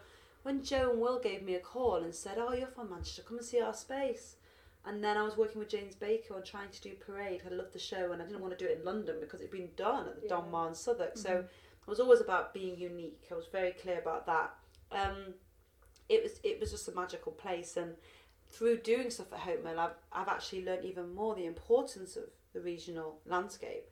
when Joe and Will gave me a call and said, "Oh, you're from Manchester, come and see our space," and then I was working with James Baker on trying to do Parade. I loved the show, and I didn't want to do it in London because it'd been done at the Don Yeah. Juan Southwark. So it was always about being unique. I was very clear about that. Um, it was it was just a magical place, and through doing stuff at Hope Mill, I've I've actually learned even more the importance of the regional landscape.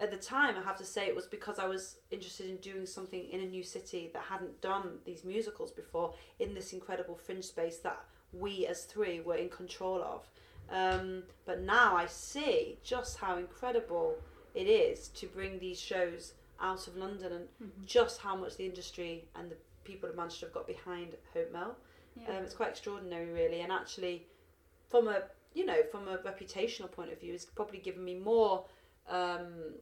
At the time, I have to say it was because I was interested in doing something in a new city that hadn't done these musicals before in this incredible fringe space that we as three were in control of. Um, but now I see just how incredible it is to bring these shows out of London and Mm-hmm. just how much the industry and the people of Manchester have got behind Hope Mill. Yeah. Um, it's quite extraordinary, really, and actually, from a you know from a reputational point of view, it's probably given me more um,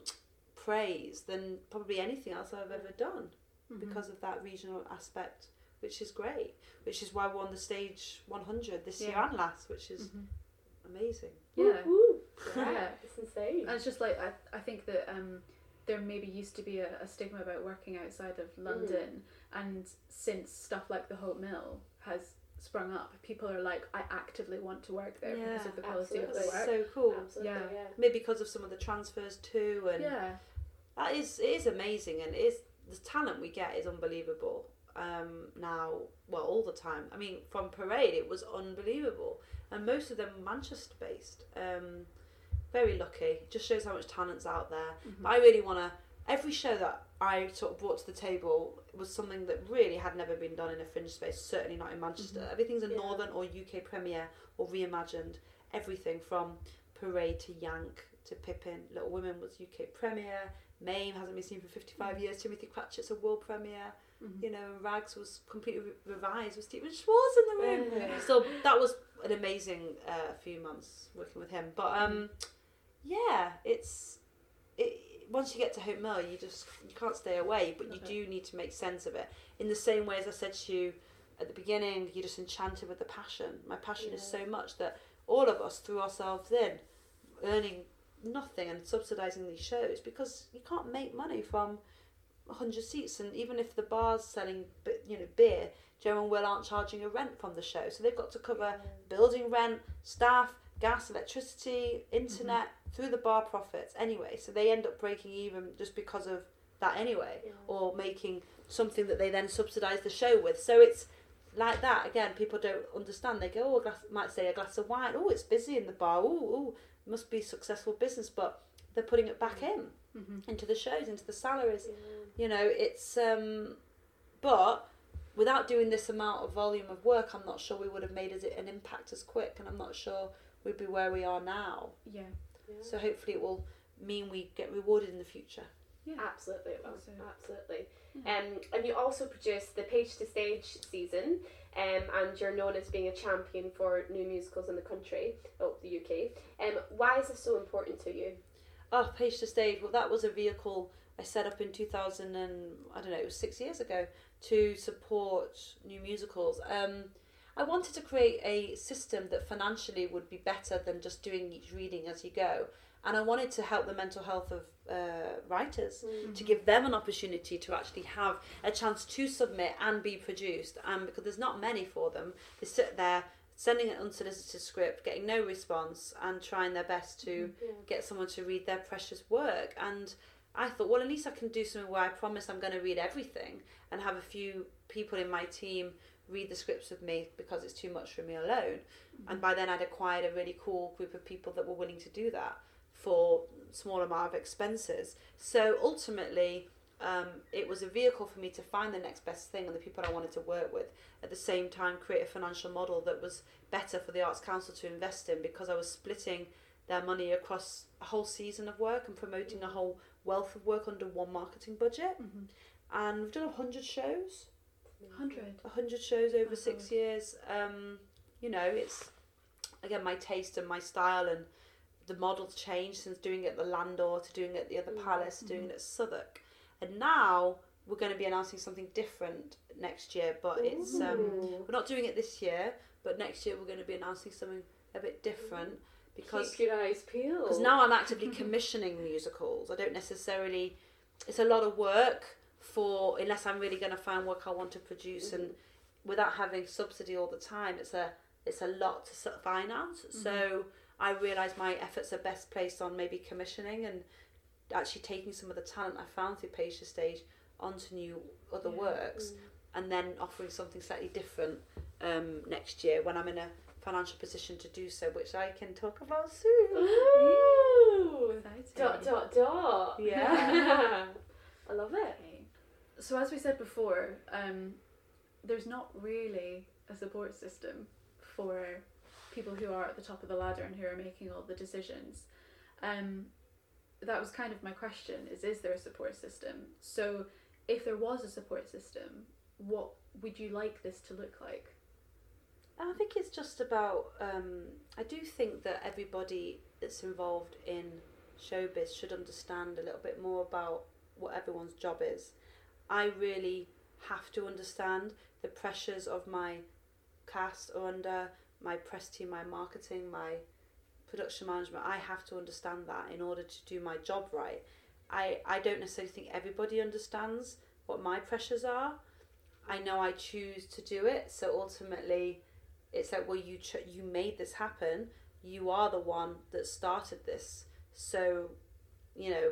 praise than probably anything else I've ever done Mhm. because of that regional aspect, which is great. Which is why we won the stage 100 this year and last, which is Mhm. amazing. Yeah. Woo-hoo. Yeah. Yeah, it's insane. And it's just like I, I think that um, there maybe used to be a, a stigma about working outside of London, and since stuff like the Hope Mill has sprung up, people are like, I actively want to work there because of the quality of the work. So cool. Absolutely, Yeah. yeah. Maybe because of some of the transfers too, and yeah, that is it is amazing, and is the talent we get is unbelievable. Um, now, well, all the time. I mean, from Parade, it was unbelievable, and most of them Manchester based. Um, very lucky. Just shows how much talent's out there. Mhm. But I really want to. Every show that I sort of brought to the table was something that really had never been done in a fringe space. Certainly not in Manchester. Mhm. Everything's a Yeah. northern or UK premiere or reimagined. Everything from Parade to Yank to Pippin. Little Women was UK premiere. Mame hasn't been seen for 55 years. Timothy Cratchit's a world premiere. Mhm. You know, Rags was completely re- revised with Stephen Schwartz in the room. Yeah. So that was an amazing uh, few months working with him. But um, yeah, it's it. Once you get to Hope Mill, you just you can't stay away, but you do need to make sense of it. In the same way as I said to you at the beginning, you're just enchanted with the passion. My passion is so much that all of us threw ourselves in, earning nothing and subsidising these shows because you can't make money from 100 seats. And even if the bar's selling you know beer Joe and Will aren't charging a rent from the show. So they've got to cover building rent staff gas electricity internet through the bar profits anyway. So they end up breaking even just because of that anyway Yeah. or making something that they then subsidise the show with. So it's like that. Again people don't understand. They go oh a glass might say a glass of wine. Oh it's busy in the bar. Oh oh must be successful business. But they're putting it back in Mhm. into the shows into the salaries. Yeah. you know it's um but without doing this amount of volume of work i'm not sure we would have made as an impact as quick and i'm not sure we'd be where we are now yeah, Yeah. so hopefully it will mean we get rewarded in the future yeah. Absolutely, it will. So- absolutely. Yeah. Um, and you also produced the Page to Stage season, um, and you're known as being a champion for new musicals in the country, oh, the UK. Um, why is this so important to you? oh page to stage well that was a vehicle i set up in 2000 and i don't know it was six years ago to support new musicals um I wanted to create a system that financially would be better than just doing each reading as you go. And I wanted to help the mental health of uh, writers mm. to mm-hmm. give them an opportunity to actually have a chance to submit and be produced. And because there's not many for them, they sit there sending an unsolicited script, getting no response, and trying their best to mm-hmm. Yeah. get someone to read their precious work. And I thought, well, at least I can do something where I promise I'm going to read everything and have a few people in my team read the scripts with me because it's too much for me alone. And by then, I'd acquired a really cool group of people that were willing to do that for small amount of expenses. So ultimately, um, it was a vehicle for me to find the next best thing and the people I wanted to work with. At the same time, create a financial model that was better for the Arts Council to invest in because I was splitting their money across a whole season of work and promoting a whole wealth of work under one marketing budget. Mhm. And we've done 100 shows. Hundred. 100 shows over Oh, six God. years. Um, you know, it's again my taste and my style and the model's changed since doing it at the Landor to doing it at the other Mm. palace, to doing it at Southwark. And now we're going to be announcing something different next year, but it's um, we're not doing it this year, but next year we're going to be announcing something a bit different because Keep your eyes peeled. because now I'm actively commissioning musicals. I don't necessarily. It's a lot of work for unless I'm really going to find work I want to produce, and mm-hmm. without having subsidy all the time, it's a it's a lot to finance. Mm-hmm. So I realise my efforts are best placed on maybe commissioning and actually taking some of the talent I found through Page to Stage onto new other Yeah. works, mm. and then offering something slightly different um, next year when I'm in a financial position to do so, which I can talk about soon. Ooh. Dot dot dot. Yeah. I love it. So as we said before, um, there's not really a support system for people who are at the top of the ladder and who are making all the decisions. Um, that was kind of my question: is is there a support system? So if there was a support system, what would you like this to look like? I think it's just about. Um, I do think that everybody that's involved in showbiz should understand a little bit more about what everyone's job is. I really have to understand the pressures of my cast or under, my press team, my marketing, my production management. I have to understand that in order to do my job right. I, I don't necessarily think everybody understands what my pressures are. I know I choose to do it, so ultimately it's like well you ch- you made this happen you are the one that started this so you know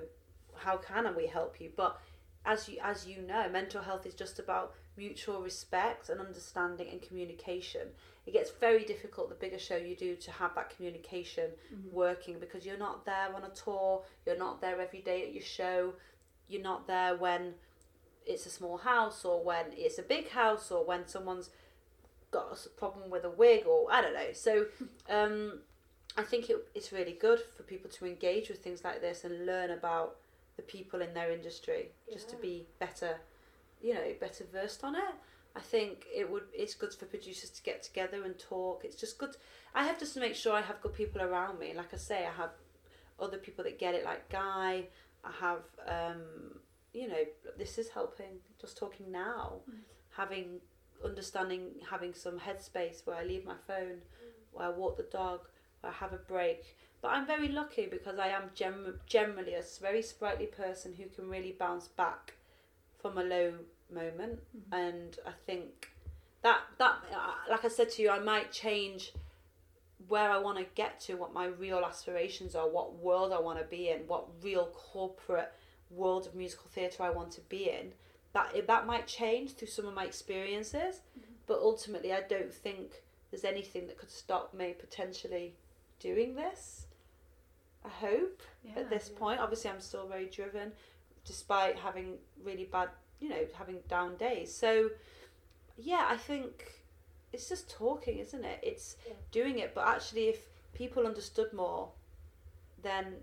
how can we help you but as you as you know mental health is just about mutual respect and understanding and communication it gets very difficult the bigger show you do to have that communication working because you're not there on a tour you're not there every day at your show you're not there when it's a small house or when it's a big house or when someone's got a problem with a wig or I don't know. So um, I think it, it's really good for people to engage with things like this and learn about the people in their industry just to be better, you know, better versed on it. I think it would. It's good for producers to get together and talk. It's just good. I have just to make sure I have good people around me. Like I say, I have other people that get it, like Guy. I have, um, you know, this is helping. Just talking now, having understanding having some headspace where I leave my phone, where I walk the dog, where I have a break. But I'm very lucky because I am gem- generally a very sprightly person who can really bounce back from a low moment, and I think that that uh, like I said to you, I might change where I want to get to, what my real aspirations are, what world I want to be in, what real corporate world of musical theatre I want to be in. That that might change through some of my experiences but ultimately i don't think there's anything that could stop me potentially doing this i hope Yeah. at this point obviously i'm still very driven despite having really bad you know having down days so yeah i think it's just talking isn't it it's Yeah. doing it but actually if people understood more then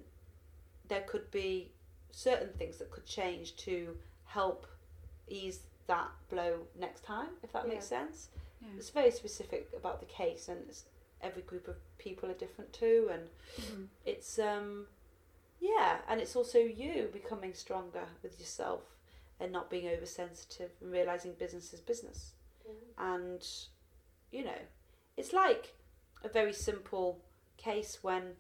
there could be certain things that could change to help ease that blow next time if that makes sense Yeah. it's very specific about the case and it's every group of people are different too and Mhm. it's um yeah and it's also you becoming stronger with yourself and not being oversensitive and realizing business is business and you know it's like a very simple case when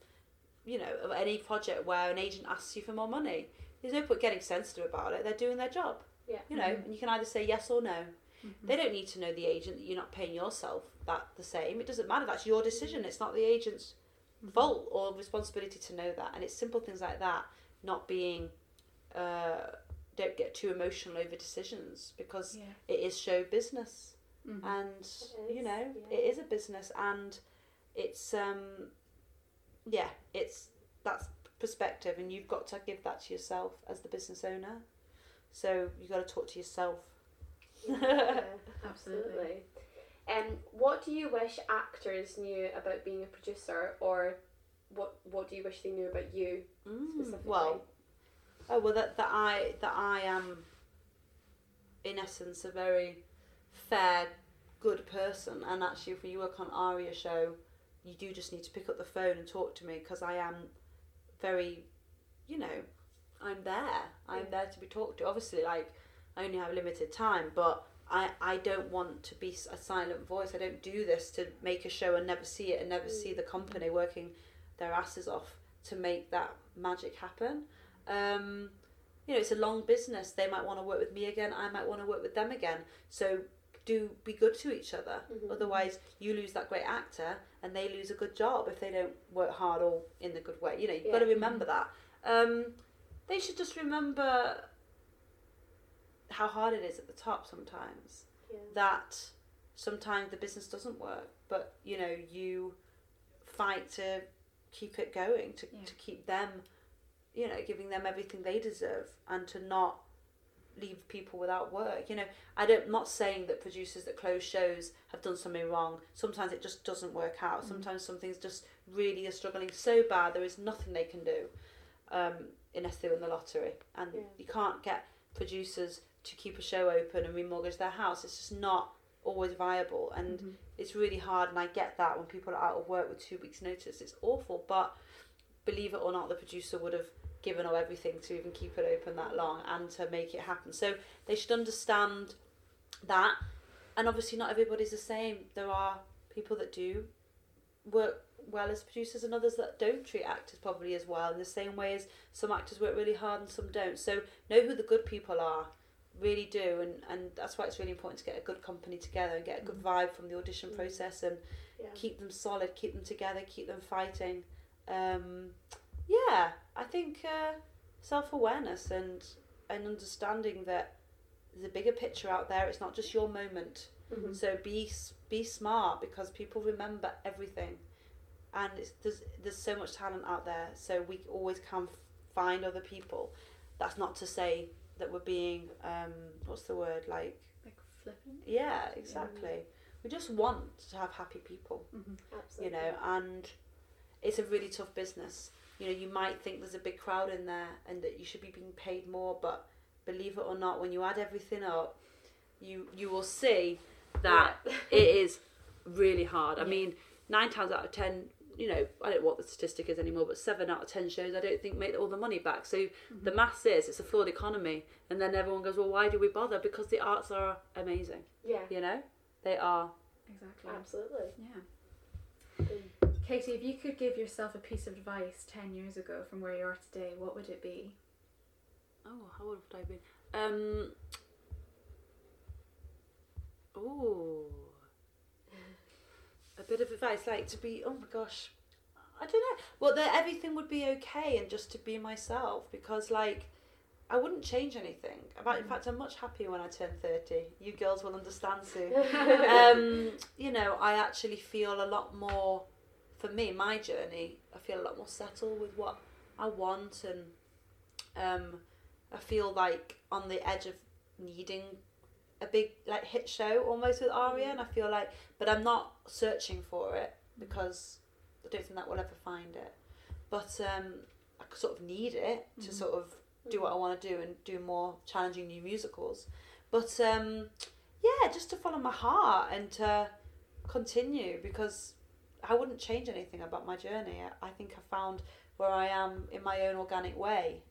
you know any project where an agent asks you for more money there's no point getting sensitive about it they're doing their job Yeah. you know Mhm. and you can either say yes or no Mhm. they don't need to know the agent that you're not paying yourself that the same it doesn't matter that's your decision it's not the agent's fault or responsibility to know that and it's simple things like that not being uh, don't get too emotional over decisions because Yeah. it is show business Mhm. and It you know yeah. it is a business and it's um yeah it's that's perspective and you've got to give that to yourself as the business owner so you've got to talk to yourself Yeah, Absolutely. Um, what do you wish actors knew about being a producer, or what what do you wish they knew about you? Mm, Specifically. well oh well that that i that i am in essence a very fair good person and actually if you work on aria show you do just need to pick up the phone and talk to me because i am very you know i'm there i'm Yeah. there to be talked to obviously like i only have limited time but I, I don't want to be a silent voice. I don't do this to make a show and never see it and never see the company working their asses off to make that magic happen. Um, you know, it's a long business. They might want to work with me again. I might want to work with them again. So do be good to each other. Mhm. Otherwise, you lose that great actor and they lose a good job if they don't work hard or in the good way. You know, you've got to remember that. Um, they should just remember how hard it is at the top sometimes. Yeah. That sometimes the business doesn't work, but you know you fight to keep it going, to Yeah. to keep them, you know, giving them everything they deserve, and to not leave people without work. You know, I don't I'm not saying that producers that close shows have done something wrong. Sometimes it just doesn't work out. Sometimes something's just really struggling so bad there is nothing they can do, um, unless they win the lottery. And Yeah. you can't get producers to keep a show open and remortgage their house. It's just not always viable. And mm-hmm. it's really hard and I get that when people are out of work with two weeks notice it's awful. But believe it or not the producer would have given up everything to even keep it open that long and to make it happen. So they should understand that. And obviously not everybody's the same. There are people that do work well as producers and others that don't treat actors properly as well in the same way as some actors work really hard and some don't. So know who the good people are really do and and that's why it's really important to get a good company together and get a good vibe from the audition process and Yeah. keep them solid keep them together keep them fighting. Um yeah i think uh, self-awareness and and understanding that there's a bigger picture out there. It's not just your moment. Mhm. so be be smart because people remember everything. And it's, there's there's so much talent out there so we always can find other people. That's not to say that we're being um what's the word like Like flippant. yeah exactly. We just want to have happy people you Absolutely. know and it's a really tough business. You know you might think there's a big crowd in there and that you should be being paid more but believe it or not when you add everything up you you will see that it is really hard. I mean nine times out of ten you know i don't know what the statistic is anymore but seven out of ten shows i don't think make all the money back so the maths is it's a flawed economy and then everyone goes well why do we bother because the arts are amazing Yeah. you know they are Exactly. Absolutely. Yeah. Katy, if you could give yourself a piece of advice 10 years ago from where you are today, what would it be? Oh, how old would I been? Um. Oh. A bit of advice, like to be. Oh my gosh, I don't know. Well, that everything would be okay, and just to be myself, because like, I wouldn't change anything. About, in fact, I'm much happier when I turn thirty. You girls will understand soon. um, you know, I actually feel a lot more. For me, my journey, I feel a lot more settled with what I want, and um, I feel like on the edge of needing a big like hit show almost with Aria, and I feel like, but I'm not searching for it because I don't think that we'll ever find it. But um, I sort of need it to sort of do what I want to do and do more challenging new musicals. But um, yeah, just to follow my heart and to continue because I wouldn't change anything about my journey. I, I think I found where I am in my own organic way,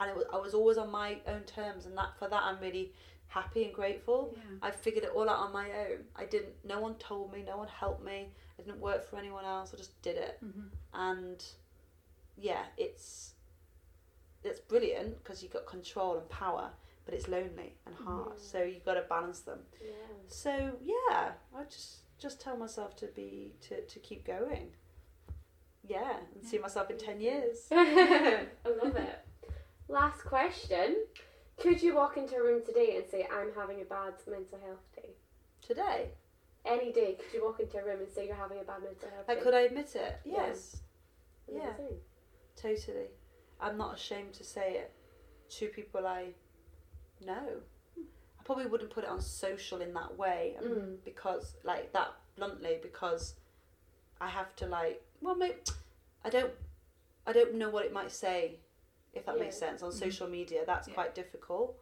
and it was, I was always on my own terms, and that for that I'm really happy and grateful. Yeah. I figured it all out on my own. I didn't. No one told me. No one helped me. I didn't work for anyone else. I just did it, Mhm. and yeah, it's it's brilliant because you've got control and power, but it's lonely and hard. Yeah. So you've got to balance them. Yeah. So yeah, I just just tell myself to be to to keep going. Yeah, and see myself in ten years. I love it. Last question. Could you walk into a room today and say, I'm having a bad mental health day? Today, Any day, could you walk into a room and say you're having a bad mental health like, day? could I admit it? Yes, yeah. Amazing. totally. I'm not ashamed to say it to people I know. I probably wouldn't put it on social in that way um, Mm. because, like that bluntly, because I have to like. Well, maybe I don't. I don't know what it might say, if that makes sense. On social media, that's Yeah. quite difficult.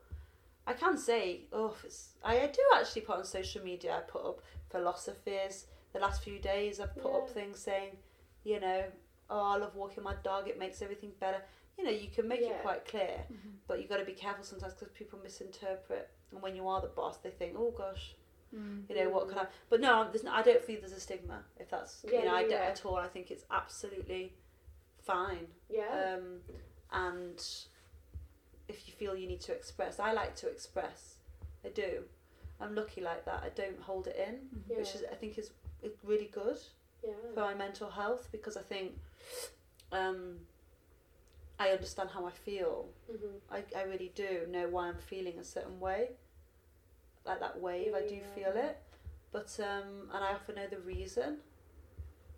I can say, oh, I do actually put on social media. I put up philosophies. The last few days, I've put up things saying, you know, oh, I love walking my dog. It makes everything better. You know, you can make Yeah. it quite clear, Mhm. but you've got to be careful sometimes because people misinterpret. And when you are the boss, they think, oh gosh, Mm. you know what can I? But no, there's no, I don't feel there's a stigma. If that's Yeah, you know, I yeah, don't yeah. at all. I think it's absolutely fine. Yeah. Um, and if you feel you need to express, I like to express. I do. I'm lucky like that. I don't hold it in, yeah. which is I think is really good yeah. for my mental health because I think um, I understand how I feel. Mhm. I, I really do know why I'm feeling a certain way. Like that wave, I do Yeah. feel it. But um and I often know the reason.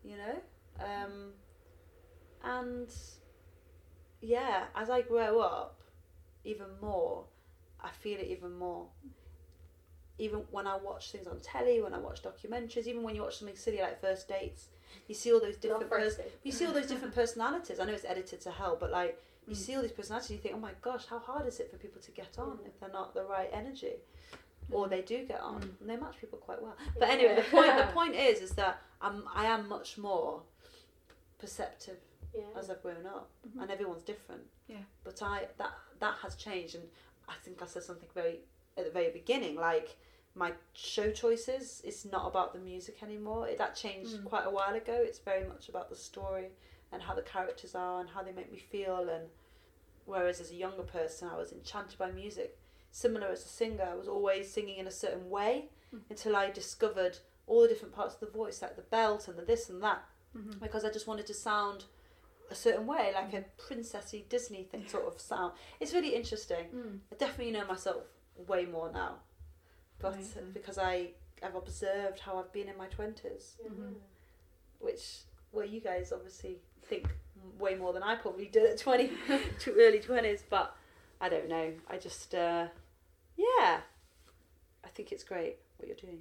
You know? Um and yeah, as I grow up even more, I feel it even more. Even when I watch things on telly, when I watch documentaries, even when you watch something silly like first dates, you see all those different pers- you see all those different personalities. I know it's edited to hell, but like you Mm. see all these personalities, you think, oh my gosh, how hard is it for people to get on Mm. if they're not the right energy, or they do get on, Mm. and they match people quite well. But anyway, the point the point is is that I'm I am much more perceptive Yeah. as I've grown up, Mhm. and everyone's different. Yeah. But I that that has changed, and I think I said something very at the very beginning, like my show choices. It's not about the music anymore. It, that changed Mm. quite a while ago. It's very much about the story and how the characters are and how they make me feel. And whereas as a younger person, I was enchanted by music. Similar as a singer, I was always singing in a certain way Mm. until I discovered all the different parts of the voice, like the belt and the this and that Mhm. because I just wanted to sound a certain way, like a princessy Disney thing sort of sound. It's really interesting. Mm. I definitely know myself way more now, but Amazing. because I I've observed how I've been in my twenties, Yeah. Mhm. which well you guys obviously think way more than I probably did at twenty, to early twenties, but I don't know. I just uh, yeah, I think it's great what you're doing.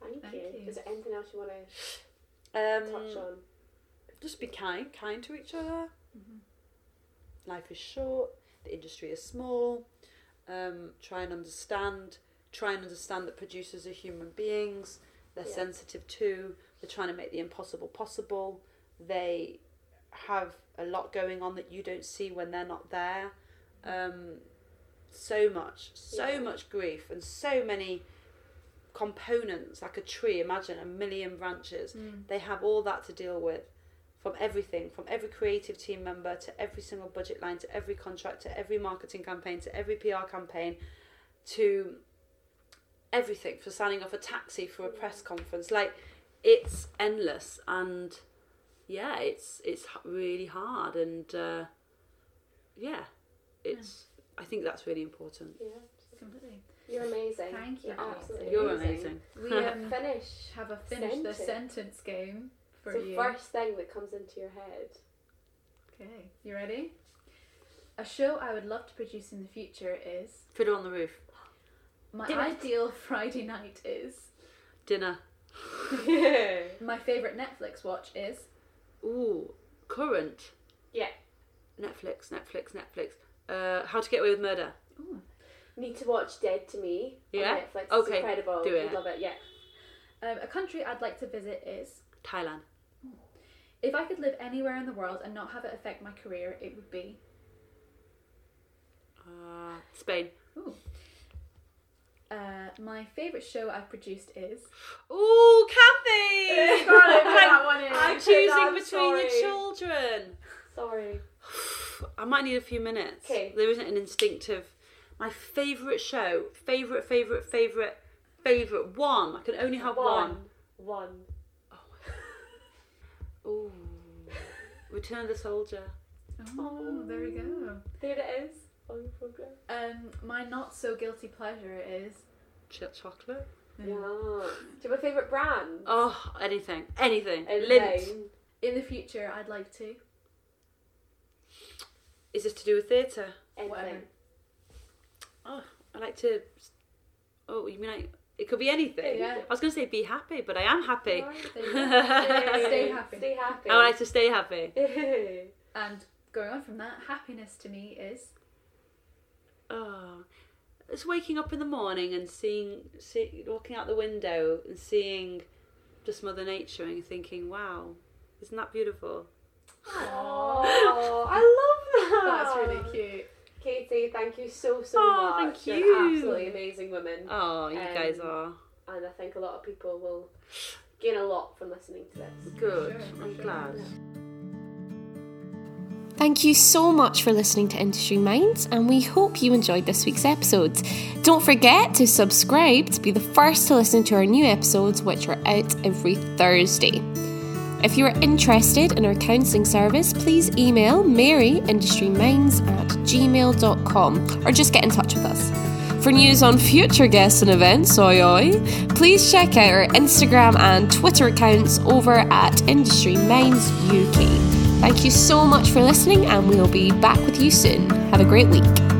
Thank, Thank you. you. Is there anything else you want to Um, touch on? Just be kind, kind to each other. Mhm. Life is short. The industry is small. Um, try and understand. Try and understand that producers are human beings. They're Yeah. sensitive too. They're trying to make the impossible possible. They have a lot going on that you don't see when they're not there. Um, so much, so Yeah. much grief, and so many components like a tree. Imagine a million branches Mm. they have all that to deal with from everything from every creative team member to every single budget line to every contract to every marketing campaign to every PR campaign to everything for signing off a taxi for a press conference like it's endless and yeah it's it's really hard and uh, yeah it's I think that's really important Yeah. Completely. You're amazing. Thank you, You're absolutely you're amazing. amazing We um, Finish. have a finish the Sentence. sentence game for It's the you. first thing that comes into your head. Okay, you ready? A show I would love to produce in the future is Fiddler on the roof my Dinner. ideal Friday night is dinner my favorite Netflix watch is ooh current Yeah. Netflix Netflix Netflix uh, How to Get Away with Murder Ooh. Need to watch Dead to Me Yeah? on Netflix. It's Okay, incredible. do You'd it. love it. Yeah. um, a country I'd like to visit is Thailand if I could live anywhere in the world and not have it affect my career, it would be uh, Spain Ooh. Uh, my favorite show I've produced is Ooh, Cathy! Scarlett, put that one in. I'm choosing between sorry. your children. Sorry. I might need a few minutes. Okay. There isn't an instinctive. My favourite show, favourite, favourite, favourite, favourite one. I can only have one. One. Ooh, Return of the Soldier. oh, there we go. There it is. On your program. Um, my not so guilty pleasure is Ch- chocolate. Yeah. Do you have a favourite brand? Oh, anything, anything. Lindt. In the future I'd like to. Is this to do with theatre? Whatever. Anything. Oh, I like to. Oh, you mean I? It could be anything. Yeah. I was going to say be happy, but I am happy. Right. There you. Stay, Stay happy. Stay happy. I like to stay happy. And going on from that, happiness to me is Oh, it's waking up in the morning and seeing, see, looking out the window and seeing just Mother Nature and thinking, wow, isn't that beautiful? oh, I love that. that's really cute. Katy, thank you so so Oh, much. thank You're you. an absolutely amazing women. Oh, you guys Um, are and I think a lot of people will gain a lot from listening to this. good. sure, I'm sure. glad. Thank you so much for listening to Industry Minds, and we hope you enjoyed this week's episode. Don't forget to subscribe to be the first to listen to our new episodes, which are out every Thursday. If you are interested in our counselling service, please email maryindustryminds at gmail.com or just get in touch with us. For news on future guests and events, oi oi, please check out our Instagram and Twitter accounts over at Industry Minds UK. Thank you so much for listening, and we'll be back with you soon. Have a great week.